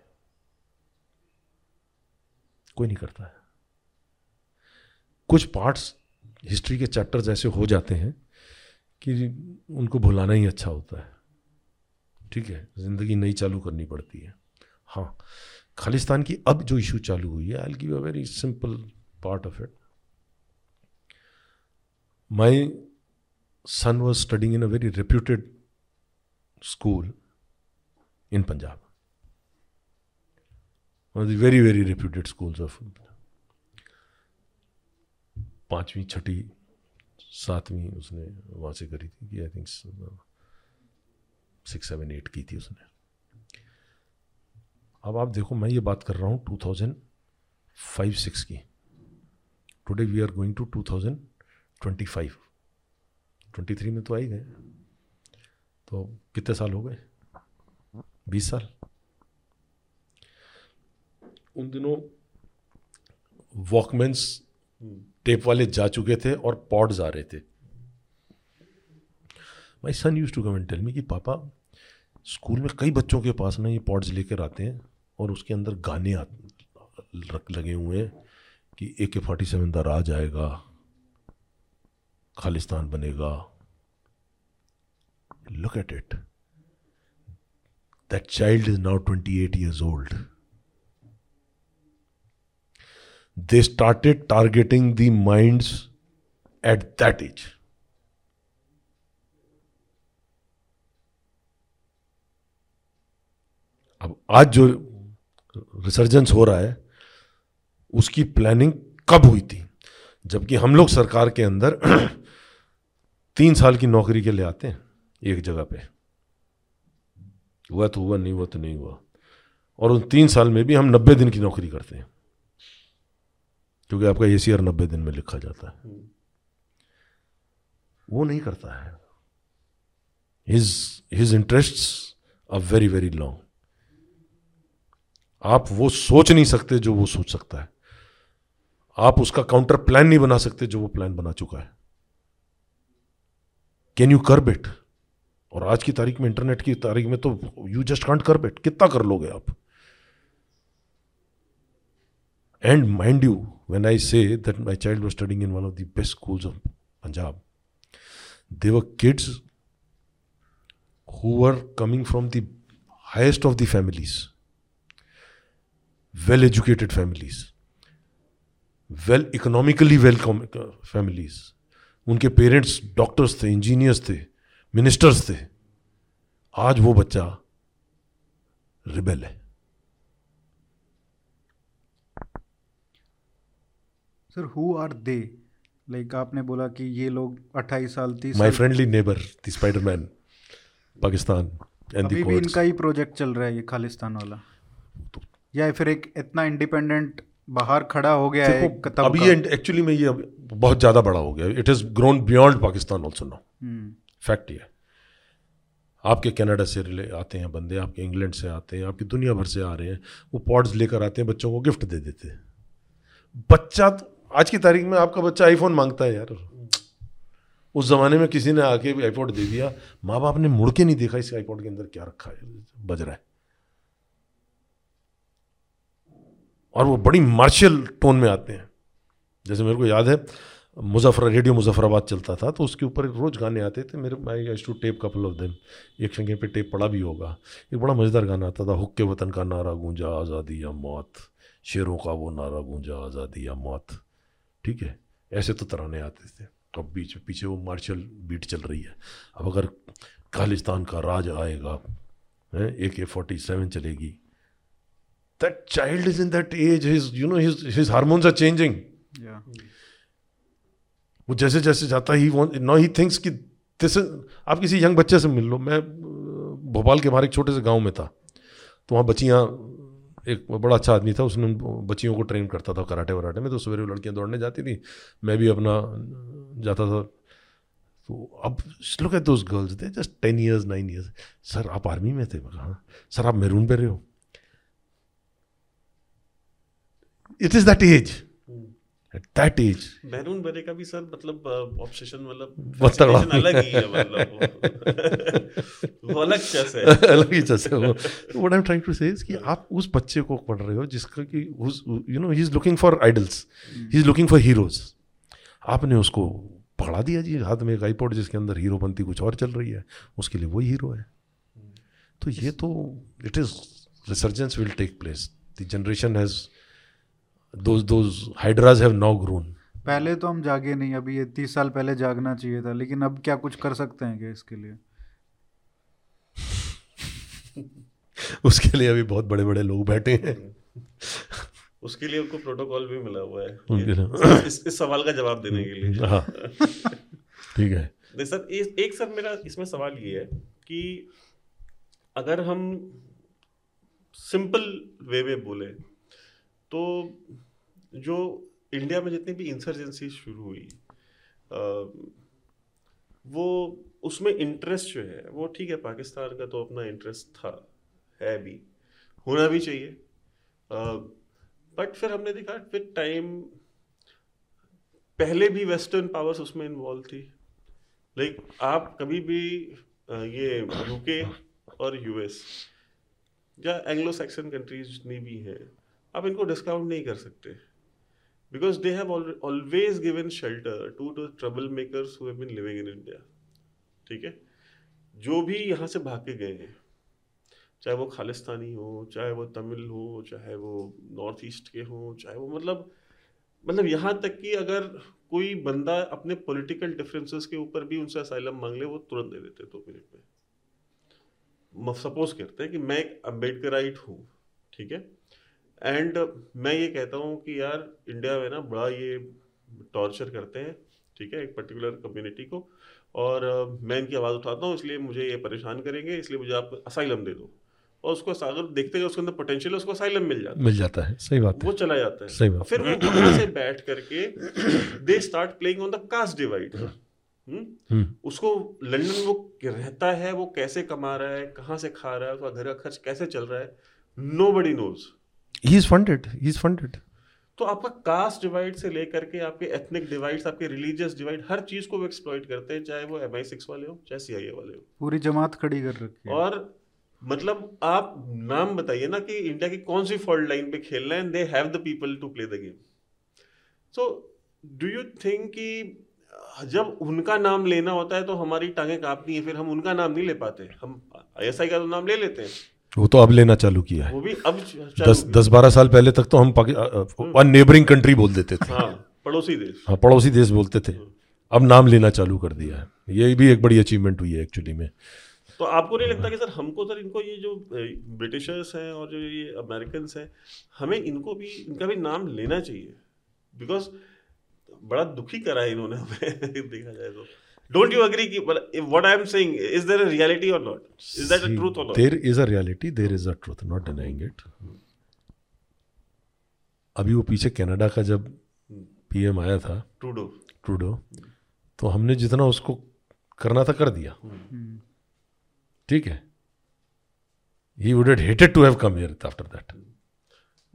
कोई नहीं करता है। कुछ पार्ट्स हिस्ट्री के चैप्टर्स ऐसे हो जाते हैं कि उनको भुलाना ही अच्छा होता है। ठीक है? ज़िंदगी नई चालू करनी पड़ती है। हाँ। खालिस्तान की अब जो इशू चालू हुई है I give a very simple part of it my son was studying in a very reputed school in Punjab very very reputed schools of पांचवी, छठी, सातवीं उसने वहाँ से करी थी I think six seven eight की थी उसने। अब आप देखो, मैं ये बात कर रहा हूँ टू थाउज़ेंड फाइव सिक्स की। Today we are going to two thousand twenty five twenty three में तो आई गए। तो कितने साल हो गए? बीस साल। उन दिनों वॉकमेंस टेप वाले जा चुके थे और पॉड्स आ रहे थे। My son used to come and tell me कि, पापा स्कूल में कई बच्चों के पास ना ये पॉड्स लेकर आते हैं और उसके अंदर गाने रख, लगे हुए हैं कि ए के फोर्टी सेवन द राज आएगा, खालिस्तान बनेगा। Look at it that child is now twenty eight years old they started targeting the minds at that age. अब आज जो रिसर्जेंस हो रहा है उसकी प्लानिंग कब हुई थी? जबकि हम लोग सरकार के अंदर तीन साल की नौकरी के लिए आते हैं एक जगह पे। हुआ तो हुआ नहीं हुआ तो नहीं हुआ। और उन तीन साल में भी हम नब्बे दिन की नौकरी करते हैं क्योंकि आपका ए सी आर नब्बे दिन में लिखा जाता है। वो नहीं करता है। His his interest are very very long आप वो सोच नहीं सकते जो वो सोच सकता है। आप उसका काउंटर प्लान नहीं बना सकते जो वो प्लान बना चुका है। कैन यू कर बेट और आज की तारीख में इंटरनेट की तारीख में तो यू जस्ट कांट कर बेट कितना कर लोगे आप? And mind you when I say that my child was studying in one of the best school of Punjab their kids who are coming from the highest of the families well educated families, well economically well families. उनके parents doctors थे engineers थे ministers थे. आज वो बच्चा rebel है। Sir who are they like आपने बोला कि ये लोग 28 साल 30 my friendly neighbour the Spiderman Pakistan and अभी भी इनका ही प्रोजेक्ट चल रहा है ये खालिस्तान वाला। तो, या फिर एक इतना इंडिपेंडेंट बाहर खड़ा हो गया है अभी ये एक्चुअली में ये बहुत ज़्यादा बड़ा हो गया। It is grown beyond Pakistan also no fact ये आपके कनाडा से रिले आते हैं बंदे आपके इंग्लैंड से आते हैं आपकी दुनिया भर से आ रहे हैं वो पॉड्स लेकर आते हैं बच्चों को गिफ्ट दे देते हैं। बच्चा तो आज की तारीख में आपका बच्चा आईफोन माँगता है यार। उस ज़माने में किसी ने आके आईपोड दे दिया। माँ बाप ने मुड़ के नहीं देखा इस आईपोड के अंदर क्या रखा है बज रहा है। और वो बड़ी मार्शल टोन में आते हैं। जैसे मेरे को याद है, मुजफ्फर रेडियो मुजफ्फराबाद चलता था तो उसके ऊपर रोज़ गाने आते थे। मेरे I I to tape couple of them एक संगे पे टेप पड़ा भी होगा। एक बड़ा मज़ेदार गाना आता था, हुक्के वतन का नारा गूंजा, आज़ादी या मौत। शेरों का वो नारा गूंजा, आज़ादी या मौत। ठीक है? ऐसे तो तराने आते थे। अब बीच, पीछे वो मार्शल बीट चल रही है। अब अगर खालिस्तान का राज आएगा ए के फोर्टी सेवन चलेगी that child is in that age his you know his his hormones are changing वो जैसे जैसे जाता ही नो ही थिंक्स कि दिस आप किसी यंग बच्चे से मिल लो। मैं भोपाल के बाहर एक छोटे से गाँव में था। तो वहाँ बच्चियाँ एक बड़ा अच्छा आदमी था उसने बच्चियों को ट्रेन करता था कराटे वराटे में। तो सवेरे लड़कियाँ दौड़ने जाती थी। मैं भी अपना जाता था। तो अब look at those girls they just ten years nine years sir आप आर्मी में थे? हाँ। सर आप मेरून पे रहे हो? It is that age at that age maroon beret का भी सर मतलब ऑब्सेशन मतलब बहुत अलग ही है मतलब वो। अलग चस है। अलग ही जैसे वो। What I am trying to say is कि आप उस बच्चे को पढ़ रहे हो जिसका कि you know he is looking for idols he is looking for heroes आपने उसको पकड़ा दिया जी हाथ में एक आईपॉड जिसके अंदर हीरो बनती कुछ और चल रही है। उसके लिए वही हीरो है। तो ये तो it is resurgence will take place the generation has those those हाइड्राज have now grown पहले तो हम जागे नहीं अभी ये तीस साल पहले जागना चाहिए था लेकिन अब क्या कुछ कर सकते हैं क्या इसके लिए? उसके लिए अभी बहुत बड़े बड़े लोग बैठे हैं। उसके लिए उनको प्रोटोकॉल भी मिला हुआ है। इस, इस सवाल का जवाब देने के लिए। हाँ। ठीक है। नहीं सर एक, एक सर मेरा इसमें सवाल ये है कि अगर हम सिंपल वे में बोले तो जो इंडिया में जितनी भी इंसर्जेंसी शुरू हुई अ, वो उसमें इंटरेस्ट जो है वो ठीक है पाकिस्तान का तो अपना इंटरेस्ट था है भी होना भी चाहिए। बट फिर हमने देखा फिर टाइम पहले भी वेस्टर्न पावर्स उसमें इन्वॉल्व थी। लाइक आप कभी भी ये यूके और यूएस या एंग्लो सैक्सन कंट्रीज़ जितनी भी हैं आप इनको डिस्काउंट नहीं कर सकते। Because they have always given shelter to the trouble makers who been living in India ठीक है? जो भी यहाँ से भाग के गए हैं, चाहे वो खालिस्तानी हो, चाहे वो तमिल हो, चाहे वो नॉर्थ ईस्ट के हो, चाहे वो मतलब मतलब यहाँ तक कि अगर कोई बंदा अपने पॉलिटिकल डिफरेंसेस के ऊपर भी उनसे असाइलम मांग ले, वो तुरंत दे देते दो मिनट में। सपोज़ करते हैं कि मैं एक अम्बेडकराइट हूँ, ठीक है? एंड मैं ये कहता हूँ कि यार इंडिया में ना बड़ा ये टॉर्चर करते हैं ठीक है एक पर्टिकुलर कम्युनिटी को। और मैं इनकी आवाज़ उठाता हूँ इसलिए मुझे ये परेशान करेंगे इसलिए मुझे आप असाइलम दे दो। और उसको अगर देखते हैं उसके अंदर पोटेंशियल उसको असाइलम मिल जाता है। मिल जाता है सही बात वो चला जाता है। सही बात। फिर वो वहाँ से बैठ करके they start playing on the caste divide उसको लंदन वो रहता है वो कैसे कमा रहा है कहाँ से खा रहा है उसका घर का खर्च कैसे चल रहा है nobody knows he is funded he is funded तो आपका कास्ट डिवाइड से लेकर के आपके एथनिक डिवाइड्स आपके रिलीजियस डिवाइड हर चीज़ को वो एक्सप्लॉइट करते हैं चाहे वो एम आई सिक्स वाले हो चाहे सी आई ए वाले हो। पूरी जमात खड़ी कर रखी है। और मतलब आप नाम बताइए ना कि इंडिया की कौन सी फॉल्ट लाइन पे खेलना है they have the people to play the game so do you think कि जब उनका नाम लेना होता है तो हमारी टांगे कांपती हैं फिर हम उनका नाम नहीं ले पाते। हम आईएसआई का तो नाम ले लेते हैं। वो तो अब लेना चालू किया है। वो भी अब दस दस बारह साल पहले तक तो हम पाकिस्तान नेबरिंग कंट्री बोल देते थे। हाँ पड़ोसी देश। हाँ पड़ोसी देश बोलते थे। अब नाम लेना चालू कर दिया है। ये भी एक बड़ी अचीवमेंट हुई है एक्चुअली में। तो आपको नहीं लगता कि सर हमको सर इनको ये जो ब्रिटिशर्स हैं और जो ये अमेरिकन हैं हमें इनको भी इनका भी नाम लेना चाहिए। बिकॉज़ बड़ा दुखी करा है इन्होंने हमें देखा जाए तो। डोंट यू अग्री कि what I am saying is there a reality और not is that a truth और not there is a reality there is a truth not denying it अभी वो पीछे कनाडा का जब पीएम आया था ट्रूडो ट्रूडो तो हमने जितना उसको करना था कर दिया। ठीक है? He would hated to have come here after that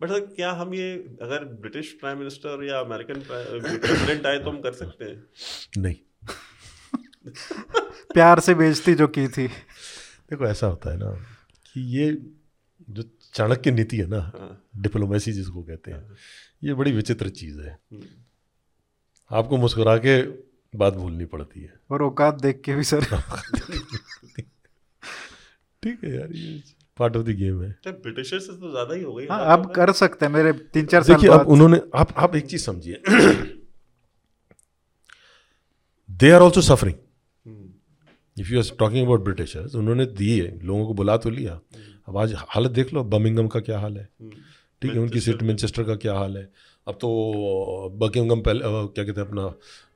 but sir क्या हम ये अगर ब्रिटिश प्राइम मिनिस्टर या अमेरिकन प्रेसिडेंट आए तो हम कर सकते हैं? नहीं। प्यार से बेइज्जती जो की थी। देखो ऐसा होता है ना कि ये जो चाणक्य नीति है ना हाँ। डिप्लोमेसी जिसको कहते हैं ये बड़ी विचित्र चीज़ है। हम्म। आपको मुस्कुरा के बात भूलनी पड़ती है। और औकात देख के भी सर। ठीक है यार ये पार्ट ऑफ़ द गेम है। ब्रिटिशर से तो ज़्यादा ही हो गई। हाँ अब कर सकते हैं मेरे तीन चार साल देखिए अब उन्होंने आप आप एक चीज़ समझिए। They are also suffering. If you are talking about Britishers उन्होंने दिए लोगों को बुला तो लिया। अब आज हालत देख लो बर्मिंगम का क्या हाल है? ठीक है उनकी सीट मैनचेस्टर का क्या हाल है? अब तो बकिंगम पहले क्या कहते हैं अपना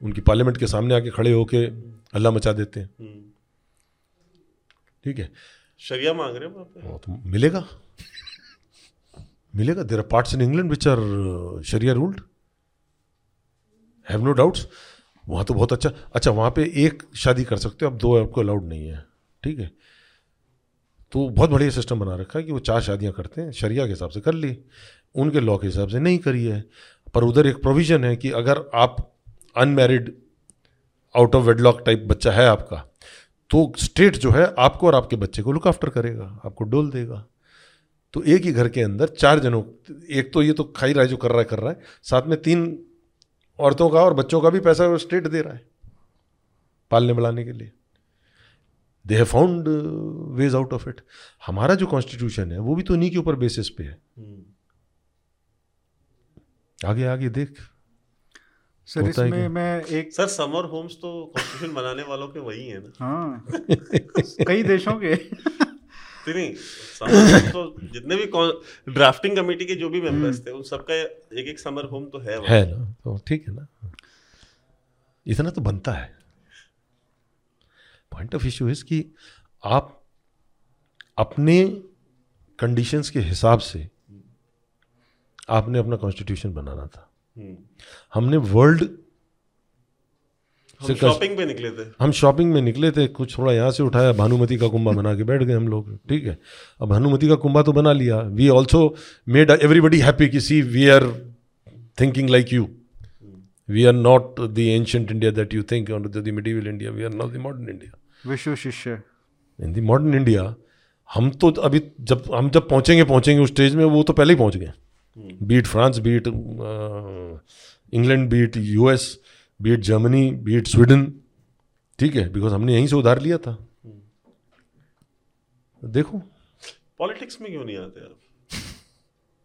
उनकी पार्लियामेंट के सामने आके खड़े होके हल्ला मचा देते हैं। हम्म। ठीक है? शरिया मांग रहे हैं वहाँ पे? तो मिलेगा। मिलेगा। There are parts in England which are sharia ruled have no doubts वहाँ तो बहुत अच्छा अच्छा वहाँ पे एक शादी कर सकते हो, अब दो आपको अलाउड नहीं है, ठीक है? तो बहुत बढ़िया सिस्टम बना रखा है कि वो चार शादियाँ करते हैं, शरिया के हिसाब से कर ली, उनके लॉ के हिसाब से नहीं करी है, पर उधर एक प्रोविज़न है कि अगर आप unmarried out of wedlock type बच्चा है आपका तो स्टेट जो है आपको और आपके बच्चे को लुक आफ्टर करेगा, आपको डोल देगा। तो एक ही घर के अंदर चार जनों, एक तो ये तो खाई है जो कर रहा है, कर रहा है, साथ में तीन औरतों का और बच्चों का भी पैसा स्टेट दे रहा है पालने बढ़ाने के लिए। They have found ways out of it हमारा जो कॉन्स्टिट्यूशन है वो भी तो उन्हीं के ऊपर बेसिस पे है। आगे आगे देख। सर इसमें मैं एक सर समर होम्स तो कॉन्स्टिट्यूशन बनाने वालों के वही है ना। हाँ। कई देशों के। नहीं, नहीं तो जितने भी ड्राफ्टिंग कमेटी के जो भी मेंबर्स थे उन सबका एक एक समर होम तो है है ना तो ठीक है ना। इतना तो बनता है। पॉइंट ऑफ़ इश्यू इज़ कि आप अपने कंडीशंस के हिसाब से आपने अपना कॉन्स्टिट्यूशन बनाना था। हम्म। हमने वर्ल्ड हम शॉपिंग पे निकले थे। हम शॉपिंग में निकले थे कुछ थोड़ा यहाँ से उठाया भानुमति का कुंभा बना के बैठ गए हम लोग। ठीक है? अब भानुमति का कुंभा तो बना लिया। We also made everybody happy कि see we are thinking like you we are not the ancient India that you think the medieval India we are not the modern India विश्व शिष्य। इन द मॉडर्न इंडिया हम तो अभी जब हम जब पहुँचेंगे पहुँचेंगे उस स्टेज में वो तो पहले ही पहुँच गए। Be it France be it England be it US be it Germany be it Sweden ठीक है बिकॉज़ हमने यहीं से उधार लिया था। देखो। पॉलिटिक्स में क्यों नहीं आते आप?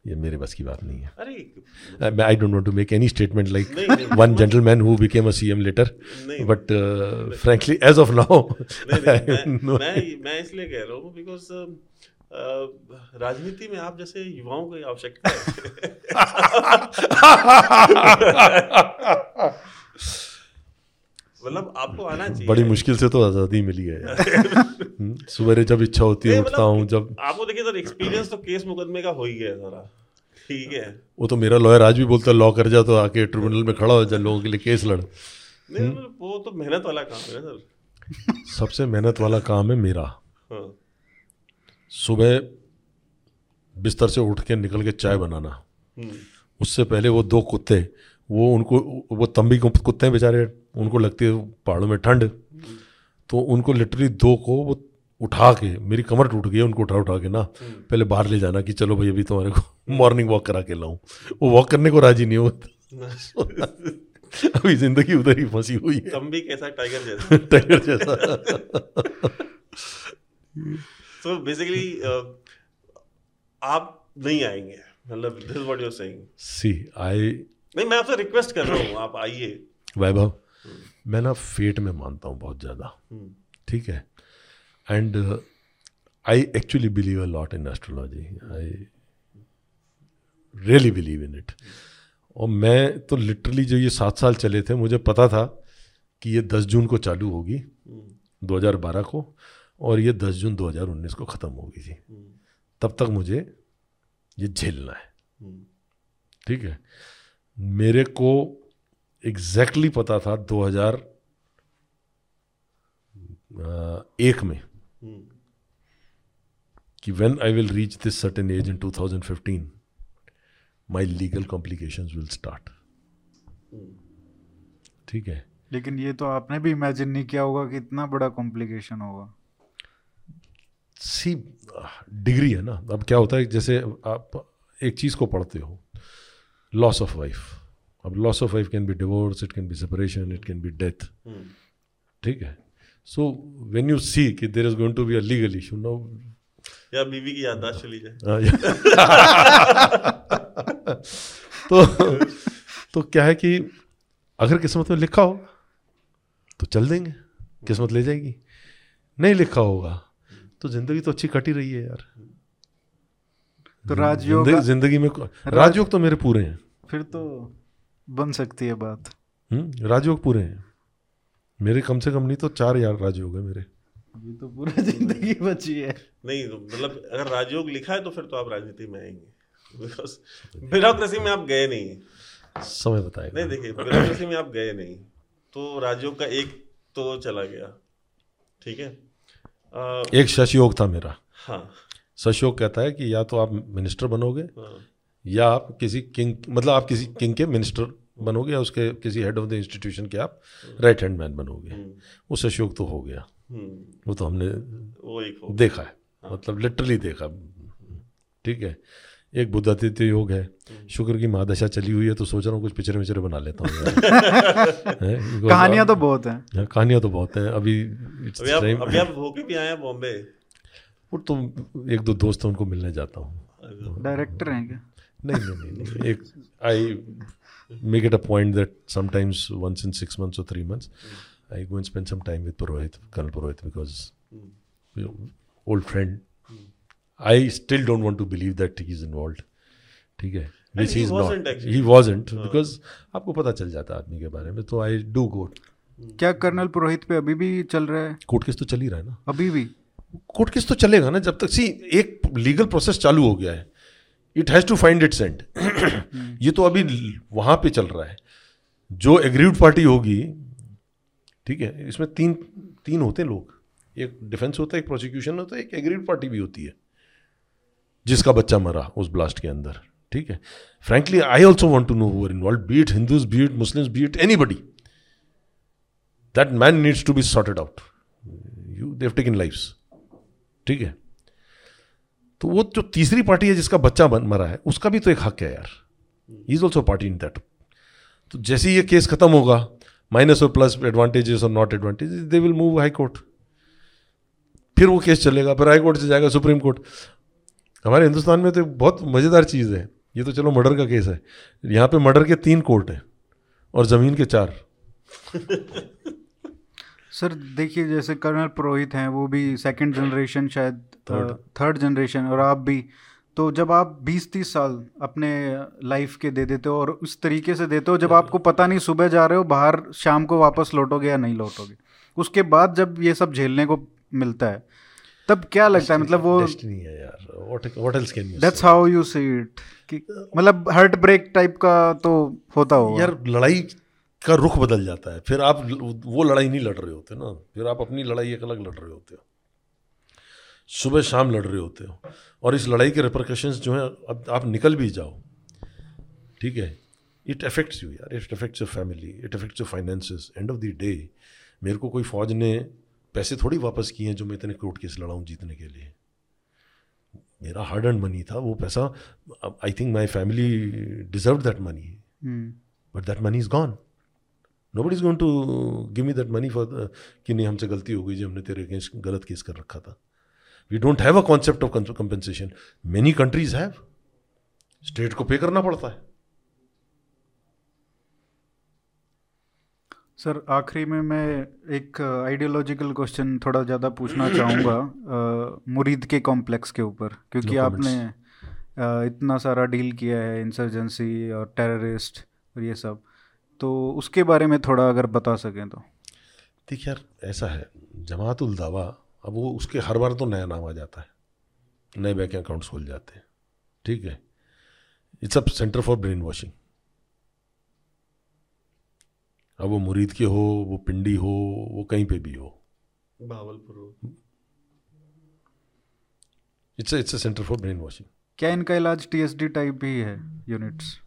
ये मेरे बस की बात नहीं है। अरे I don't want to make any statement like one gentleman who became a CM later but frankly as of now मैं मैं मैं इसलिए कह रहा हूँ बिकॉज़ राजनीति में आप जैसे युवाओं की आवश्यकता है। मतलब आपको आना चाहिए। बड़ी मुश्किल से तो आज़ादी मिली है हम्म, सुबह जब इच्छा होती है उठता मतलब हूँ जब आपको देखिए सर एक्सपीरियंस तो केस मुकदमे का हो ही गया सारा। ठीक है। वो तो मेरा लॉयर आज भी बोलता है लॉ कर जा तो आके ट्रिब्यूनल में खड़ा हो जा लोगों के लिए केस लड़। नहीं मतलब वो तो मेहनत वाला काम है ना सर। सबसे मेहनत वाला काम है मेरा। हाँ। सुबह बिस्तर से उठ के निकल के चाय बनाना। हम्म, उससे पहले वो दो कुत्ते वो उनको वो तंबी को कुत्ते हैं बेचारे उनको लगती है पहाड़ों में ठंड। तो उनको लिटरली दो को वो उठा के मेरी कमर टूट गई उनको उठा उठा के ना। पहले बाहर ले जाना कि चलो भाई अभी तुम्हारे को मॉर्निंग वॉक करा के लाऊं। वो वॉक करने को राज़ी नहीं हो अभी ज़िंदगी उधर ही फंसी हुई है। तम भी कैसा टाइगर जैसा? टाइगर जैसा। तो बेसिकली आप नहीं आएँगे। मतलब this what you are saying see I नहीं मैं आपसे रिक्वेस्ट कर रहा हूँ आप आइए। वैभव मैं ना फेट में मानता हूँ बहुत ज़्यादा। हम्म, ठीक है? And I actually believe a lot in astrology I really believe in it और मैं तो लिटरली जो ये सात साल चले थे मुझे पता था कि ये दस जून को चालू होगी हम्म, 2012 को और ये 10 जून 2019 को ख़त्म होगी थी हम्म, तब तक मुझे ये झेलना है। हम्म, ठीक है? मेरे को एग्जैक्टली exactly पता था 2000 अ, एक में हम्म, कि when I will reach this certain age in 2015 my legal complications will start ठीक है? लेकिन ये तो आपने भी इमेजिन नहीं किया होगा कि इतना बड़ा कॉम्प्लिकेशन होगा। सी डिग्री है ना। अब क्या होता है जैसे आप एक चीज़ को पढ़ते हो लॉस ऑफ़ वाइफ अब loss of wife can be divorce it can be separation it can be death ठीक है? सो वेन यू सी कि there is going to be a legal issue no या बीवी की याददाश्त चली जाए। तो तो क्या है कि अगर किस्मत में लिखा हो तो चल देंगे। किस्मत ले जाएगी। नहीं लिखा होगा तो ज़िंदगी तो अच्छी कटी रही है यार। तो राजयोग ज़िंदगी, में राजयोग तो मेरे पूरे हैं। फिर तो बन सकती है बात। हम्म, राजयोग पूरे हैं। मेरे कम से कम नहीं तो चार यार राजयोग है मेरे। अभी तो पूरा ज़िंदगी बची है। नहीं तो मतलब अगर राजयोग लिखा है तो फिर तो आप राजनीति में आएँगे। ब्यूरोक्रेसी में आप गए नहीं समय बताएगा। नहीं देखिए ब्यूरोक्रेसी में आप गए नहीं। तो राजयोग का एक तो चला गया। ठीक है? अ, एक शशयोग था मेरा। हाँ। शशयोग कहता है कि या तो आप मिनिस्टर बनोगे हाँ, या आप किसी किंग मतलब आप किसी किंग के मिनिस्टर बनोगे या उसके किसी हेड ऑफ़ द इंस्टीट्यूशन के आप राइट हैंड मैन बनोगे। वो सशोक तो हो गया। वो तो हमने वो एक हो देखा है। मतलब लिटरली देखा। ठीक है। एक बुद्धादित्य योग है। शुक्र की महादशा चली हुई है तो सोच रहा हूँ कुछ पिक्चर विचरे बना लेता हूँ। कहानियाँ तो बहुत हैं। हाँ, कहानियाँ तो बहुत हैं। अभी अभी आप अभी आप होके भी आए हैं बॉम्बे? वो तो एक दो दोस्त हैं उनको मिलने जाता हूँ। डायरेक्टर हैं क्या? नहीं नहीं नहीं, नहीं एक I make it a point that sometimes once in six months और three months I go and spend some time with Purohit colonel Purohit because old friend I still don't want to believe that he is involve ठीक है? Which he is wasn't not. He. Wasn't because आपको पता चल जाता है आदमी के बारे में तो आई डू गो क्या कर्नल पुरोहित पे अभी भी चल रहा है? कोर्ट केस तो चल ही रहा है ना। अभी भी? कोर्ट केस तो चलेगा ना, जब तक, सी, एक लीगल प्रोसेस चालू हो गया है। It has to find its end ये तो अभी वहाँ पे चल रहा है। जो एग्रीड पार्टी होगी, ठीक है, इसमें तीन तीन होते हैं लोग। एक डिफेंस होता है, एक प्रोसिक्यूशन होता है, एक एग्रीड पार्टी भी होती है, जिसका बच्चा मरा उस ब्लास्ट के अंदर, ठीक है। Frankly I also want to know who involve be it Hindus be it Muslims be it anybody that man needs to be sorted out you they've taken lives ठीक है? तो वो जो तीसरी पार्टी है जिसका बच्चा बन, मरा है, उसका भी तो एक हक है यार। Is also party in that तो जैसे ही ये केस खत्म होगा माइनस और प्लस एडवांटेजेस और not advantages they will move high court फिर वो केस चलेगा, फिर हाई कोर्ट से जाएगा सुप्रीम कोर्ट। हमारे हिंदुस्तान में तो बहुत मज़ेदार चीज़ है। ये तो चलो मर्डर का केस है। यहाँ पे मर्डर के तीन कोर्ट हैं और ज़मीन के चार। सर देखिए जैसे कर्नल पुरोहित हैं वो भी सेकंड जनरेशन शायद थर्ड जनरेशन और आप भी। तो जब आप 20-30 साल अपने लाइफ के दे देते हो और उस तरीके से देते हो जब आपको पता नहीं सुबह जा रहे हो बाहर शाम को वापस लौटोगे या नहीं लौटोगे। उसके बाद जब ये सब झेलने को मिलता है तब क्या लगता है? मतलब वो है यार। What what else can you that's how you see it कि मतलब हार्ट ब्रेक टाइप का तो होता होगा। यार लड़ाई का रुख बदल जाता है। फिर आप वो लड़ाई नहीं लड़ रहे होते ना। फिर आप अपनी लड़ाई एक अलग लड़ रहे होते हो। सुबह शाम लड़ रहे होते हो। और इस लड़ाई के रिप्रकशंस जो हैं अब आप निकल भी जाओ। ठीक है? इट अफेक्ट्स यू यार। It affects your family it affects your finances end of the day मेरे को कोई फौज ने पैसे थोड़ी वापस किए हैं जो मैं इतने कोर्ट केस लड़ाऊँ जीतने के लिए। मेरा हार्ड एंड मनी था। वो पैसा I think my family deserve that money but that money is gone no but is going to give me that money for कि नहीं हमसे गलती हो गई जी हमने तेरे अगेंस्ट गलत केस कर रखा था। We don't have a concept of compensation many countries have state को पे करना पड़ता है। सर आखिरी में मैं एक आइडियोलॉजिकल क्वेश्चन थोड़ा ज़्यादा पूछना चाहूँगा मुरीद के कॉम्प्लेक्स के ऊपर। क्योंकि No आपने अ, इतना सारा डील किया है इंसर्जेंसी और टेररिस्ट और ये सब। तो उसके बारे में थोड़ा अगर बता सकें तो। देखिए यार ऐसा है जमातुल दावा अब वो उसके हर बार तो नया नाम आ जाता है। नए बैंक अकाउंट्स खोल जाते हैं। ठीक है? It's a centre for brain washing अब वो मुरीद के हो वो पिंडी हो वो कहीं पे भी हो। भावलपुर हो। It's it's a centre for brain washing क्या इनका इलाज टीएसडी टाइप भी है यूनिट्स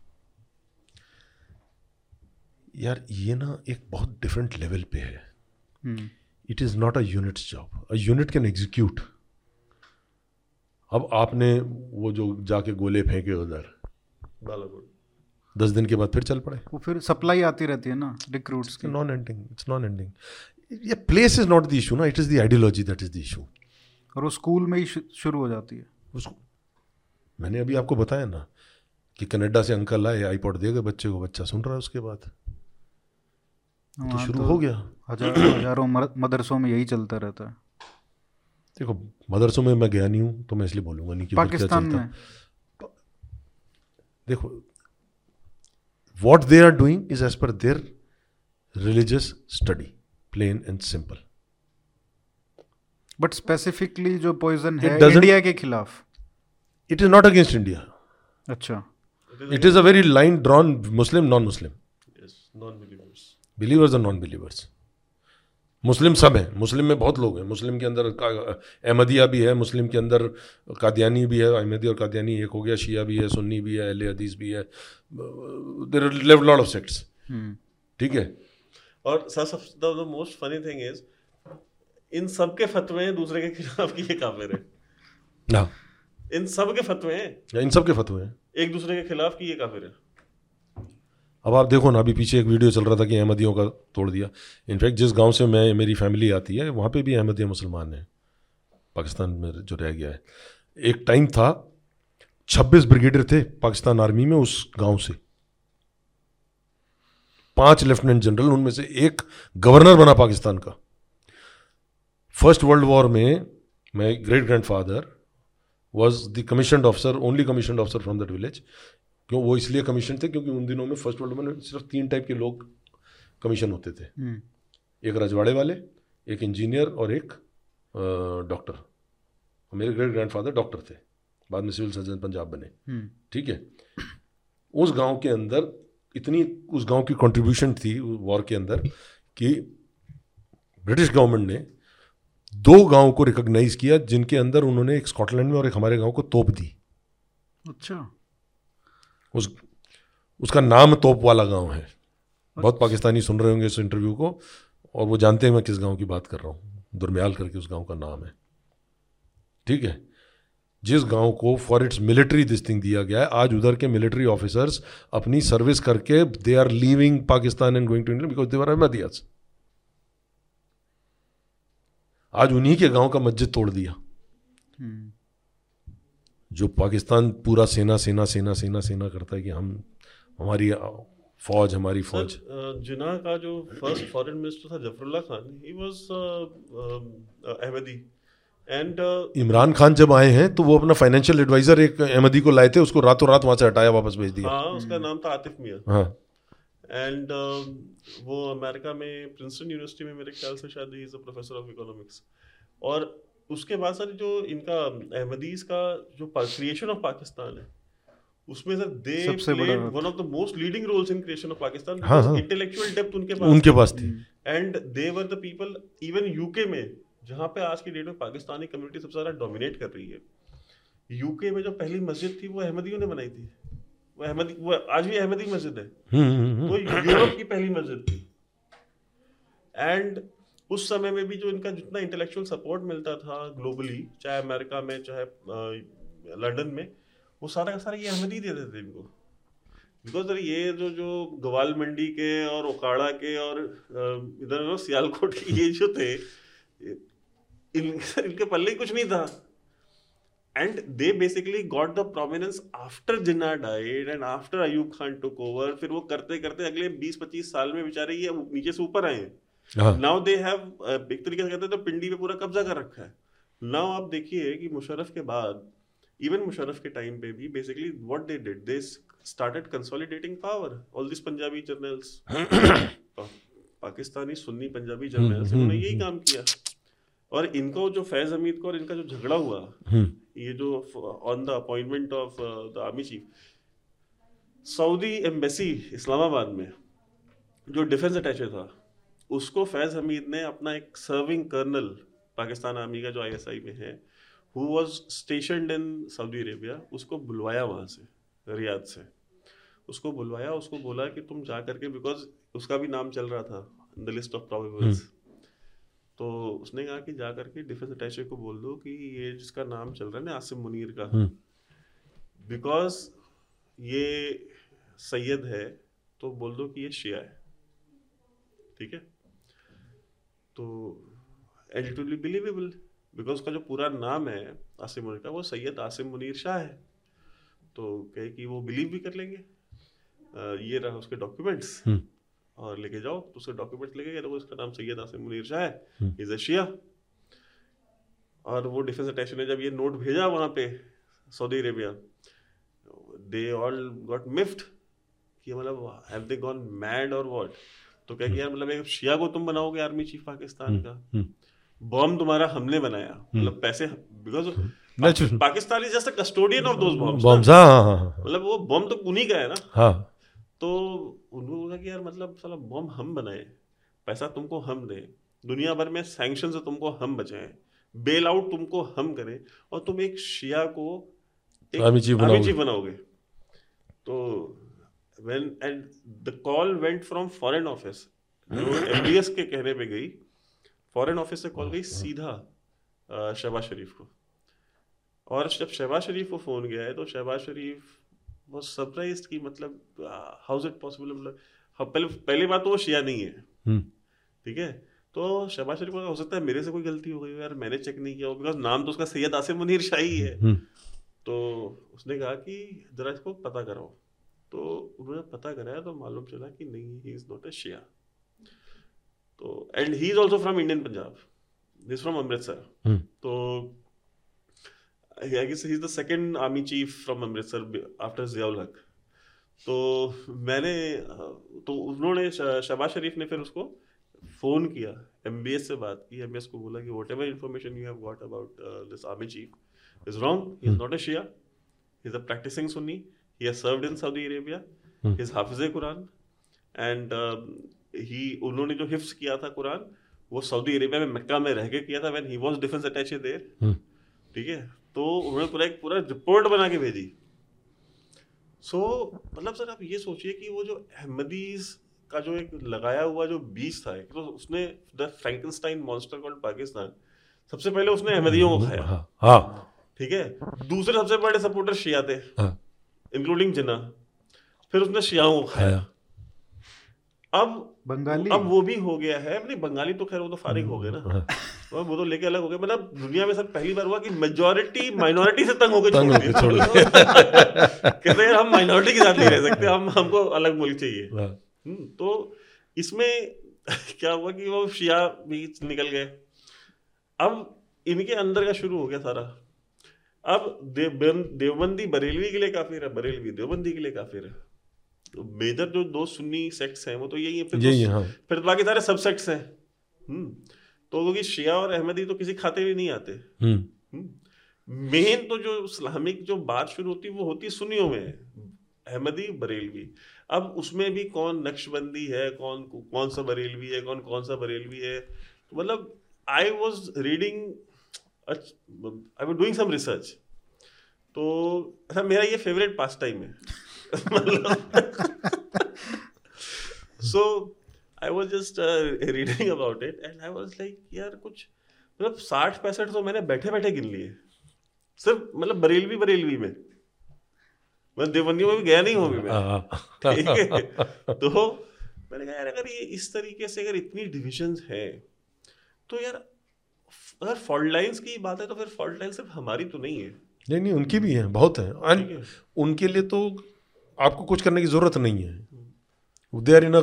यार ये ना एक बहुत डिफरेंट लेवल पे है। हम्म, it is not a units job a unit can execute अब आपने वो जो जाके गोले फेंके उधर दस दिन के बाद फिर चल पड़े। वो फिर सप्लाई आती रहती है ना रिक्रूट्स की। Non ending it's non ending ये place is not the issue ना it is the ideology that is the issue और वो स्कूल में ही शुरू हो जाती है। उसको मैंने अभी आपको बताया ना कि कनाडा से अंकल आए आईपॉड दे गए बच्चे को बच्चा सुन रहा है उसके बाद। तो वहाँ शुरू तो हो गया? हज़ार हज़ारों मदरसों में यही चलता रहता है। देखो मदरसों में मैं गया नहीं हूँ तो मैं इसलिए बोलूँगा नहीं कि उधर क्या पाकिस्तान चलता। में? देखो what they are doing is as per their religious study plain and simple but specifically जो पॉइजन है इंडिया के खिलाफ। It is not against India अच्छा। It is a very line drawn Muslim non Muslim Yes, non-believers. Believers और non believers Muslim सब हैं। मुस्लिम में बहुत लोग हैं। मुस्लिम के अंदर अहमदिया भी है मुस्लिम के अंदर कादियानी भी है अहमदी और कादियानी एक हो गया शिया भी है सुन्नी भी है अहले हदीस भी है। There live lot of sects ठीक है? और sir the most funny thing is इन सब के फतवे हैं दूसरे के खिलाफ कि ये काफिर है। ना इन सब के फतवे हैं इन सब के फतवे हैं। एक दूसरे के खिलाफ कि ये काफिर है। अब आप देखो ना, अभी पीछे एक वीडियो चल रहा था कि अहमदियों का तोड़ दिया। इनफैक्ट जिस गाँव से मैं, मेरी फैमिली आती है, वहाँ पे भी अहमदिया मुसलमान हैं। पाकिस्तान में जो रह गया है। एक टाइम था, छब्बीस ब्रिगेडियर थे पाकिस्तान आर्मी में उस गाँव से। पाँच लेफ्टिनेंट जनरल, उनमें से एक गवर्नर बना पाकिस्तान का। फ़र्स्ट वर्ल्ड वॉर में my great grand father was the commission officer only commission officer from that village क्यों वो इसलिए कमीशन थे क्योंकि उन दिनों में फ़र्स्ट वर्ल्ड में सिर्फ़ तीन टाइप के लोग कमीशन होते थे। एक रजवाड़े वाले एक इंजीनियर और एक डॉक्टर मेरे ग्रेट ग्रैंडफादर डॉक्टर थे। बाद में सिविल सर्जन पंजाब बने। ठीक है? उस गाँव के अंदर इतनी उस गाँव की कंट्रीब्यूशन थी वॉर के अंदर कि ब्रिटिश गवर्नमेंट ने दो गाँव को रिकॉग्नाइज किया जिनके अंदर उन्होंने एक स्कॉटलैंड में और एक हमारे गाँव को तोप दी। अच्छा। उस, उसका नाम तोप वाला गाँव है। बहुत पाकिस्तानी सुन रहे होंगे इस इंटरव्यू को, और वो जानते हैं मैं किस गाँव की बात कर रहा हूँ। दुरम्याल करके उस गाँव का नाम है। ठीक है? जिस गाँव को फॉर इट्स मिलिट्री दिस्टिंग दिया गया है, आज उधर के मिलिट्री ऑफिसर्स अपनी सर्विस करके they are leaving Pakistan and going to India because they're Ahmadiyas आज उन्हीं के गाँव का मस्जिद तोड़ दिया। जो पाकिस्तान पूरा सेना सेना सेना सेना सेना करता है कि हम हमारी फौज हमारी फौज। जिना का जो फ़र्स्ट फॉरेन मिनिस्टर था Zafrullah Khan he was Ahmadi. And Imran Khan जब आए हैं तो वो अपना फाइनेंशियल एडवाइजर एक अहमदी को लाए थे उसको रातों रात वहाँ से हटाया वापस भेज दिया। हाँ उसका नाम था आतिफ मियाँ। हाँ। एंड वो अमेरिका में प्रिंसटन यूनिवर्सिटी में मेरे ख्याल से शायद he is a professor of economics और उसके बाद सर जो इनका अहमदीज का जो क्रिएशन ऑफ़ पाकिस्तान है उसमें sir they played one of the most leading roles in creation of Pakistan intellectual depth उनके पास उनके पास थी। And they were the people even UK में जहाँ पे आज की डेट में पाकिस्तानी कम्युनिटी सबसे ज़्यादा डोमिनेट कर रही है। यूके में जो पहली मस्जिद थी वो अहमदियों ने बनाई थी। वो अहमदी वो आज भी अहमदी मस्जिद है। हम्म, हम्म, हम्म। वो यूरोप की पहली मस्जिद थी। एंड उस समय में भी जो इनका जितना इंटेलेक्चुअल सपोर्ट मिलता था ग्लोबली चाहे अमेरिका में चाहे लंदन में वो सारा का सारा ये अहमदी देते थे इनको। बिकॉज़ ये जो जो गवाल मंडी के और ओकाड़ा के और इधर सियालकोट के ये जो थे इन, इनके पल्ले कुछ नहीं था। And they basically got the prominence after Jinnah died and after Ayub Khan took over फिर वो करते करते अगले 20-25 साल में बेचारे ये नीचे से ऊपर आए हैं। नाउ दे हैव एक तरीके से कहते हैं तो पिंडी पे पूरा कब्जा कर रखा है। नाउ आप देखिए कि मुशर्रफ के बाद इवन मुशर्रफ के टाइम पे भी basically what they did they started consolidating power all this Punjabi generals Pakistani Sunni Punjabi generals उन्होंने यही काम किया। और इनको जो फैज हमीद को और इनका जो झगड़ा हुआ हम्म। ये जो on the appointment of the army chief Saudi embassy Islamabad में जो डिफेंस अटैचे था उसको फैज़ हमीद ने अपना एक सर्विंग कर्नल पाकिस्तान आर्मी का जो आईएसआई में है who was stationed in Saudi Arabia उसको बुलवाया वहाँ से रियाद से। उसको बुलवाया उसको बोला कि तुम जा करके बिकॉज़ उसका भी नाम चल रहा था द लिस्ट ऑफ़ प्रोबेबल्स तो उसने कहा कि जा करके डिफेंस अटैचे को बोल दो कि ये जिसका नाम चल रहा है ना आसिम मुनीर का। बिकॉज़ हम्म। ये सैयद है तो बोल दो कि ये शिया है। ठीक है? तो एडिटोली बिलीवेबल बिकॉज़ उसका जो पूरा नाम है आसिम मुनीर का वो सैयद आसिम मुनीर शाह है। तो कहे कि वो बिलीव भी कर लेंगे। आ, ये रहा उसके डॉक्यूमेंट्स हम्म। और लेके जाओ तो उसके डॉक्यूमेंट्स लेके गए तो उसका नाम सैयद आसिम मुनीर शाह है। इज़ एशिया और वो डिफेंस अटैशन ने जब ये नोट भेजा वहाँ पे Saudi Arabia they all got miffed कि मतलब हैव दे गॉन मैड और व्हाट तो क्या कि यार मतलब एक शिया को तुम बनाओगे आर्मी चीफ पाकिस्तान हम्म, का। बॉम्ब हम्म। तुम्हारा हमने बनाया हम्म। मतलब पैसे because Pakistan is just custodian of those bombs bombs मतलब वो बॉम्ब तो उन्हीं का है ना? हाँ। तो उनको बोला कि यार मतलब साला बॉम्ब हम बनाए पैसा तुमको हम दे दुनिया भर में सैंक्शन से तुमको हम बचाएँ बेल आउट तुमको हम करें और तुम एक शिया को एक आर्मी। चीफ बनाओगे। तो when and the call went from foreign office. जो एमबीएस के कहने पे गई फॉरेन ऑफ़िस से कॉल गई सीधा शहबाज शरीफ को। और जब शहबाज शरीफ को फ़ोन गया है तो शहबाज शरीफ वो सरप्राइज़ की मतलब हाउ इज़ इट पॉसिबल मतलब हाँ, पहले पहली बात तो वो शिया नहीं है। हम्म, ठीक है? तो शहबाज शरीफ को हो सकता है मेरे से कोई गलती हो गई हो यार मैंने चेक नहीं किया बिकॉज़ नाम तो उसका सैयद आसिम मुनीर शाही है। हम्म, तो उसने कहा कि जरा इसको पता कराओ। तो उन्होंने पता कराया तो मालूम चला कि नहीं ही इज़ नॉट ए शिया तो and he is also from Indian Punjab this from Amritsar तो I guess he is the second army chief from Amritsar after Ziaul Haq तो मैंने तो उन्होंने शहबाज शरीफ ने फिर उसको फ़ोन किया एमबीएस से बात की एमबीएस को बोला कि whatever information you have got about this army chief is wrong he is not a Shia is a practicing Sunni he has served in Saudi Arabia he is Hafiz Quran and he उन्होंने जो हिफ्स किया था कुरान वो Saudi Arabia में मक्का में रह के किया था when he was defence attache there ठीक है? तो उन्होंने पूरा एक पूरा रिपोर्ट बना के भेजी। सो so, मतलब सर आप ये सोचिए कि वो जो अहमदीज का जो एक लगाया हुआ जो बीज था तो उसने the Frankenstein monster called Pakistan सबसे पहले उसने अहमदियों को खाया। हाँ। हाँ। ठीक है? दूसरे सबसे बड़े सपोर्टर शिया थे हाँ। इंक्लूडिंग जिन्ना। फिर उसने शियाओं को खाया। खाया अब बंगाली अब वो भी हो गया है। नहीं बंगाली तो खैर वो तो फारिग हो गए ना। हाँ, वो तो लेके अलग हो गए। मतलब दुनिया में सर पहली बार हुआ कि मेजोरिटी माइनॉरिटी से तंग होकर तंग छोड़ छोड़ कहते हैं हम माइनॉरिटी के साथ नहीं रह सकते। हम हमको अलग मुल्क चाहिए। हाँ, हम्म, तो इसमें क्या हुआ कि वो शिया भी निकल गए। अब इनके अंदर का शुरू हो गया सारा। अब देवबंदी बरेलवी के लिए काफिर है बरेलवी देवबंदी के लिए काफिर है तो मेजर जो दो सुन्नी सेक्ट्स हैं वो तो यही है फिर यही तो- हाँ फिर बाकी सारे सब सेक्ट्स हैं। हम्म तो क्योंकि शिया और अहमदी तो किसी खाते भी नहीं आते। हम्म, मेन तो जो इस्लामिक जो बात शुरू होती है वो होती है सुन्नियों में। अहमदी बरेलवी। अब उसमें भी कौन नक्शबंदी है कौन कौन सा बरेलवी है कौन कौन सा बरेलवी है? तो मतलब I was reading I was doing some research तो अच्छा मेरा ये फेवरेट पास टाइम है so I was just reading about it and I was like यार कुछ मतलब साठ पैंसठ तो मैंने बैठे बैठे गिन लिए। सिर्फ़ मतलब बरेलवी बरेलवी में। मैं देवबंदियों में भी गया नहीं हूँ अभी मैं। हाँ, ठीक है। तो मैंने कहा यार अगर ये इस तरीके से अगर इतनी डिविजन्स है तो यार अगर फॉल्ट लाइंस की बात है तो फिर फॉल्ट लाइन सिर्फ़ हमारी तो नहीं है। नहीं नहीं उनकी भी है बहुत है। है। उनके लिए तो आपको कुछ करने की ज़रूरत नहीं है। They are in a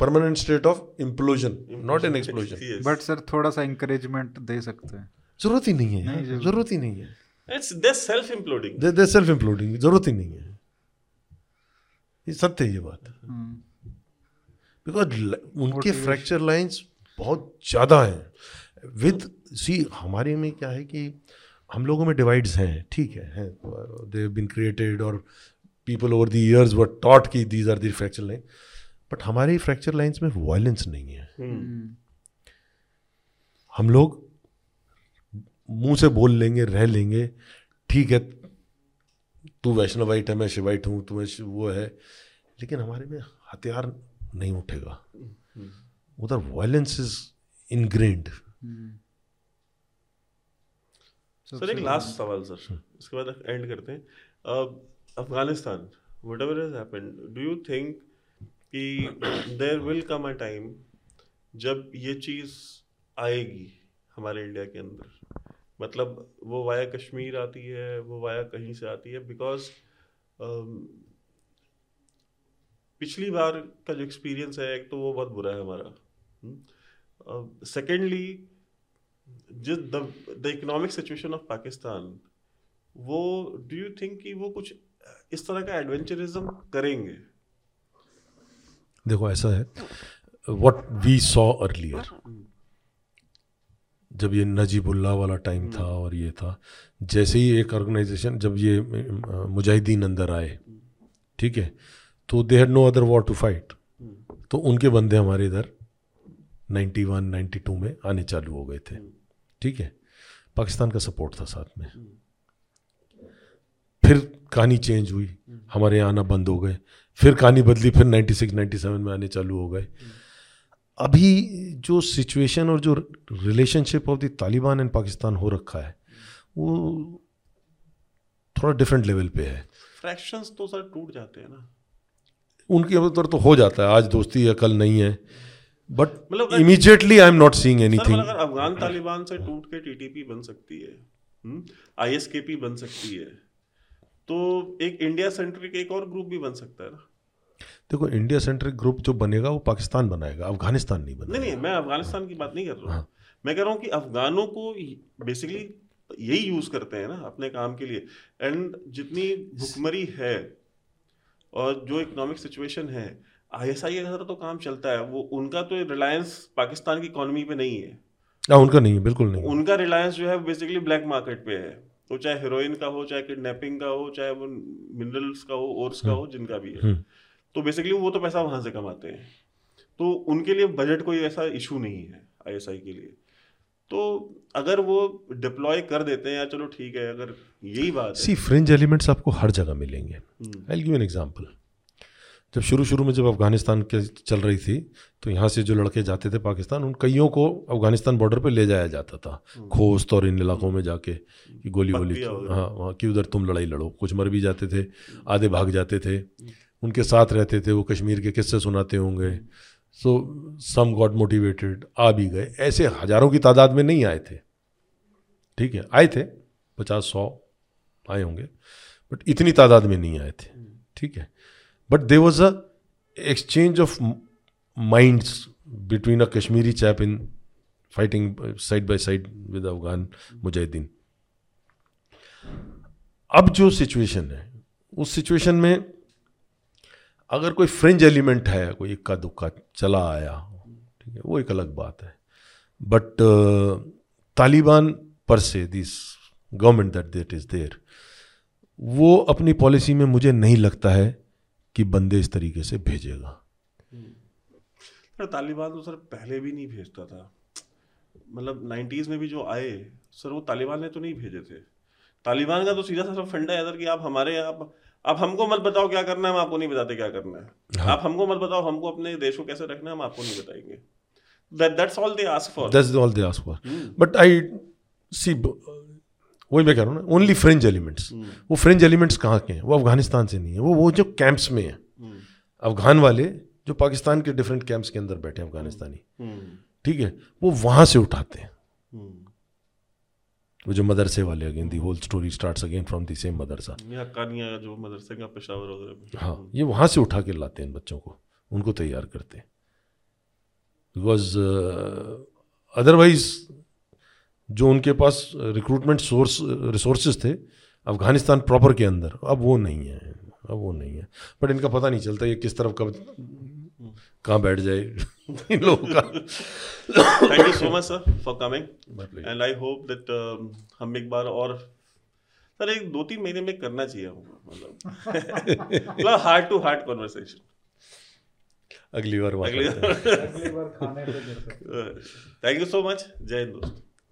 permanent state of implosion not an explosion but sir थोड़ा सा इंकरेजमेंट दे सकते हैं। ज़रूरत ही नहीं है। ज़रूरत ही नहीं है। It's they're self imploding. They they self imploding ज़रूरत ही नहीं है। ये सत्य है ये बात। हम्म, बिकॉज़ उनके फ्रैक्चर लाइंस बहुत ज़्यादा हैं। विद सी हमारे में क्या है कि हम लोगों में डिवाइड्स हैं ठीक है हैं दे बीन क्रिएटेड और people over the years were taught that these are the fracture line but हमारी फ्रैक्चर लाइंस में वायलेंस नहीं है। हम्म, हम लोग मुँह से बोल लेंगे रह लेंगे ठीक है तू वैष्णवाइट है मैं शिवाइट हूँ तुम्हें शि- वो है लेकिन हमारे में हथियार नहीं उठेगा। उधर वायलेंस इज़ इनग्रेंड। सर एक लास्ट सवाल सर। इसके बाद एंड करते हैं। Afghanistan whatever has happened do you think that there will come a time जब ये चीज़ आएगी हमारे इंडिया के अंदर? मतलब वो वाया कश्मीर आती है वो वाया कहीं से आती है बिकॉज़ पिछली बार का जो एक्सपीरियंस है एक तो वो बहुत बुरा है हमारा। सेकेंडली जिस the economic situation of Pakistan वो डू यू थिंक कि वो कुछ इस तरह का एडवेंचरिज्म करेंगे? देखो ऐसा है व्हाट वी सॉ अर्लियर जब ये नजीबुल्ला वाला टाइम था और ये था जैसे ही एक ऑर्गेनाइजेशन जब ये मुजाहिदीन अंदर आए ठीक है तो they had no other war to fight तो उनके बंदे हमारे इधर 91 92 में आने चालू हो गए थे। ठीक है? पाकिस्तान का सपोर्ट था साथ में। फिर कहानी चेंज हुई। हमारे यहाँ आना बंद हो गए। फिर कहानी बदली फिर 96 97 में आने चालू हो गए। अभी जो सिचुएशन और जो relationship of the Taliban and Pakistan हो रखा है वो थोड़ा डिफरेंट लेवल पे है। फ्रैक्शंस तो सर टूट जाते हैं ना। उनके अंदर तो हो जाता है। आज दोस्ती है कल नहीं है। बट मतलब immediately I am not seeing anything मतलब अगर अफगान तालिबान से टूट के टीटीपी बन सकती है आईएसकेपी बन सकती है तो एक इंडिया सेंट्रिक एक और ग्रुप भी बन सकता है ना। देखो इंडिया सेंट्रिक ग्रुप जो बनेगा वो पाकिस्तान बनाएगा अफ़गानिस्तान नहीं नहीं बनेगा नहीं नहीं मैं अफ़गानिस्तान की बात नहीं कर रहा हाँ। हूँ। मैं कह रहा हूँ कि अफगानों को बेसिकली यही यूज़ करते हैं ना अपने काम के लिए। एंड जितनी भुखमरी है और जो इकोनॉमिक सिचुएशन है आईएसआई का तो काम चलता है। वो उनका तो रिलायंस पाकिस्तान की इकोनॉमी पे नहीं है। हाँ उनका नहीं है बिल्कुल नहीं उनका रिलायंस जो है बेसिकली ब्लैक मार्केट पे है। वो चाहे हीरोइन का हो चाहे किडनैपिंग का हो चाहे वो मिनरल्स का हो ओर्स का हो जिनका भी है। हम्म। तो बेसिकली वो तो पैसा वहाँ से कमाते हैं। तो उनके लिए बजट कोई ऐसा इशू नहीं है आईएसआई के लिए। तो अगर वो डिप्लॉय कर देते हैं या चलो ठीक है अगर यही बात सी फ्रिंज एलिमेंट्स आपको हर जगह मिलेंगे। Hmm, I give an example जब शुरू शुरू में जब अफ़गानिस्तान के चल रही थी तो यहाँ से जो लड़के जाते थे पाकिस्तान उन कईयों को अफ़गानिस्तान बॉर्डर पे ले जाया जाता था। खोस्त और इन इलाकों में जाके कि गोली वोली हाँ वहाँ कि उधर तुम लड़ाई लड़ो कुछ मर भी जाते थे आधे भाग जाते थे। उनके साथ रहते थे वो कश्मीर के किस्से सुनाते होंगे। सो सम गॉट मोटिवेटेड आ भी गए। ऐसे हज़ारों की तादाद में नहीं आए थे। ठीक है आए थे पचास सौ आए होंगे बट इतनी तादाद में नहीं आए थे। ठीक है। But they was a exchange of minds between a Kashmiri chap in fighting side by side with Afghan mujahideen अब जो सिचुएशन है, उस सिचुएशन में अगर कोई फ्रेंच एलिमेंट है, कोई इक्का दुक्का चला आया, ठीक है, वो एक अलग बात है। बट तालिबान पर से this government that that is there वो अपनी पॉलिसी में मुझे नहीं लगता है कि बंदे इस तरीके से भेजेगा। सर तालिबान तो सर पहले भी नहीं भेजता था। मतलब नाइन्टीज में भी जो आए सर वो तालिबान ने तो नहीं भेजे थे। तालिबान का तो सीधा सा फंडा है सर कि आप हमारे आप आप हमको मत बताओ क्या करना है हम आपको नहीं बताते क्या करना है। हाँ। आप हमको मत बताओ हमको अपने देश को कैसे रखना है हम आपको नहीं बताएँगे। That that's all they ask for that's all they ask for but I see वही मैं कह रहा हूँ ना ओनली फ्रेंच एलिमेंट्स वो फ्रेंच एलिमेंट्स कहाँ के हैं? वो अफ़गानिस्तान से नहीं है। वो वो जो कैंप्स में है। अफगान वाले जो पाकिस्तान के डिफरेंट कैंप्स के अंदर बैठे हैं अफगानिस्तानी। हम्म, ठीक है? वो वहाँ से उठाते हैं। वो जो मदरसे वाले again the whole story starts again from the same मदरसा। जो मदरसे का पेशावर वगैरह हाँ। ये वहाँ से उठा के लाते हैं बच्चों को। उनको तैयार करते हैं। बिकॉज़ अदरवाइज़ जो उनके पास रिक्रूटमेंट सोर्स रिसोर्सेज थे अफ़गानिस्तान प्रॉपर के अंदर। अब वो नहीं है। अब वो नहीं है। बट इनका पता नहीं चलता ये किस तरफ़ कब कहाँ बैठ जाए। इन लोगों का। Thank you so much sir for coming and I hope that हम एक बार और सर एक दो तीन महीने में करना चाहिए मतलब। हार्ट टू हार्ट कॉन्वर्सेशन अगली बार अगली हैं। बार। खाने पे कर सकते हैं। थैंक यू सो मच जय हिंद दोस्तों।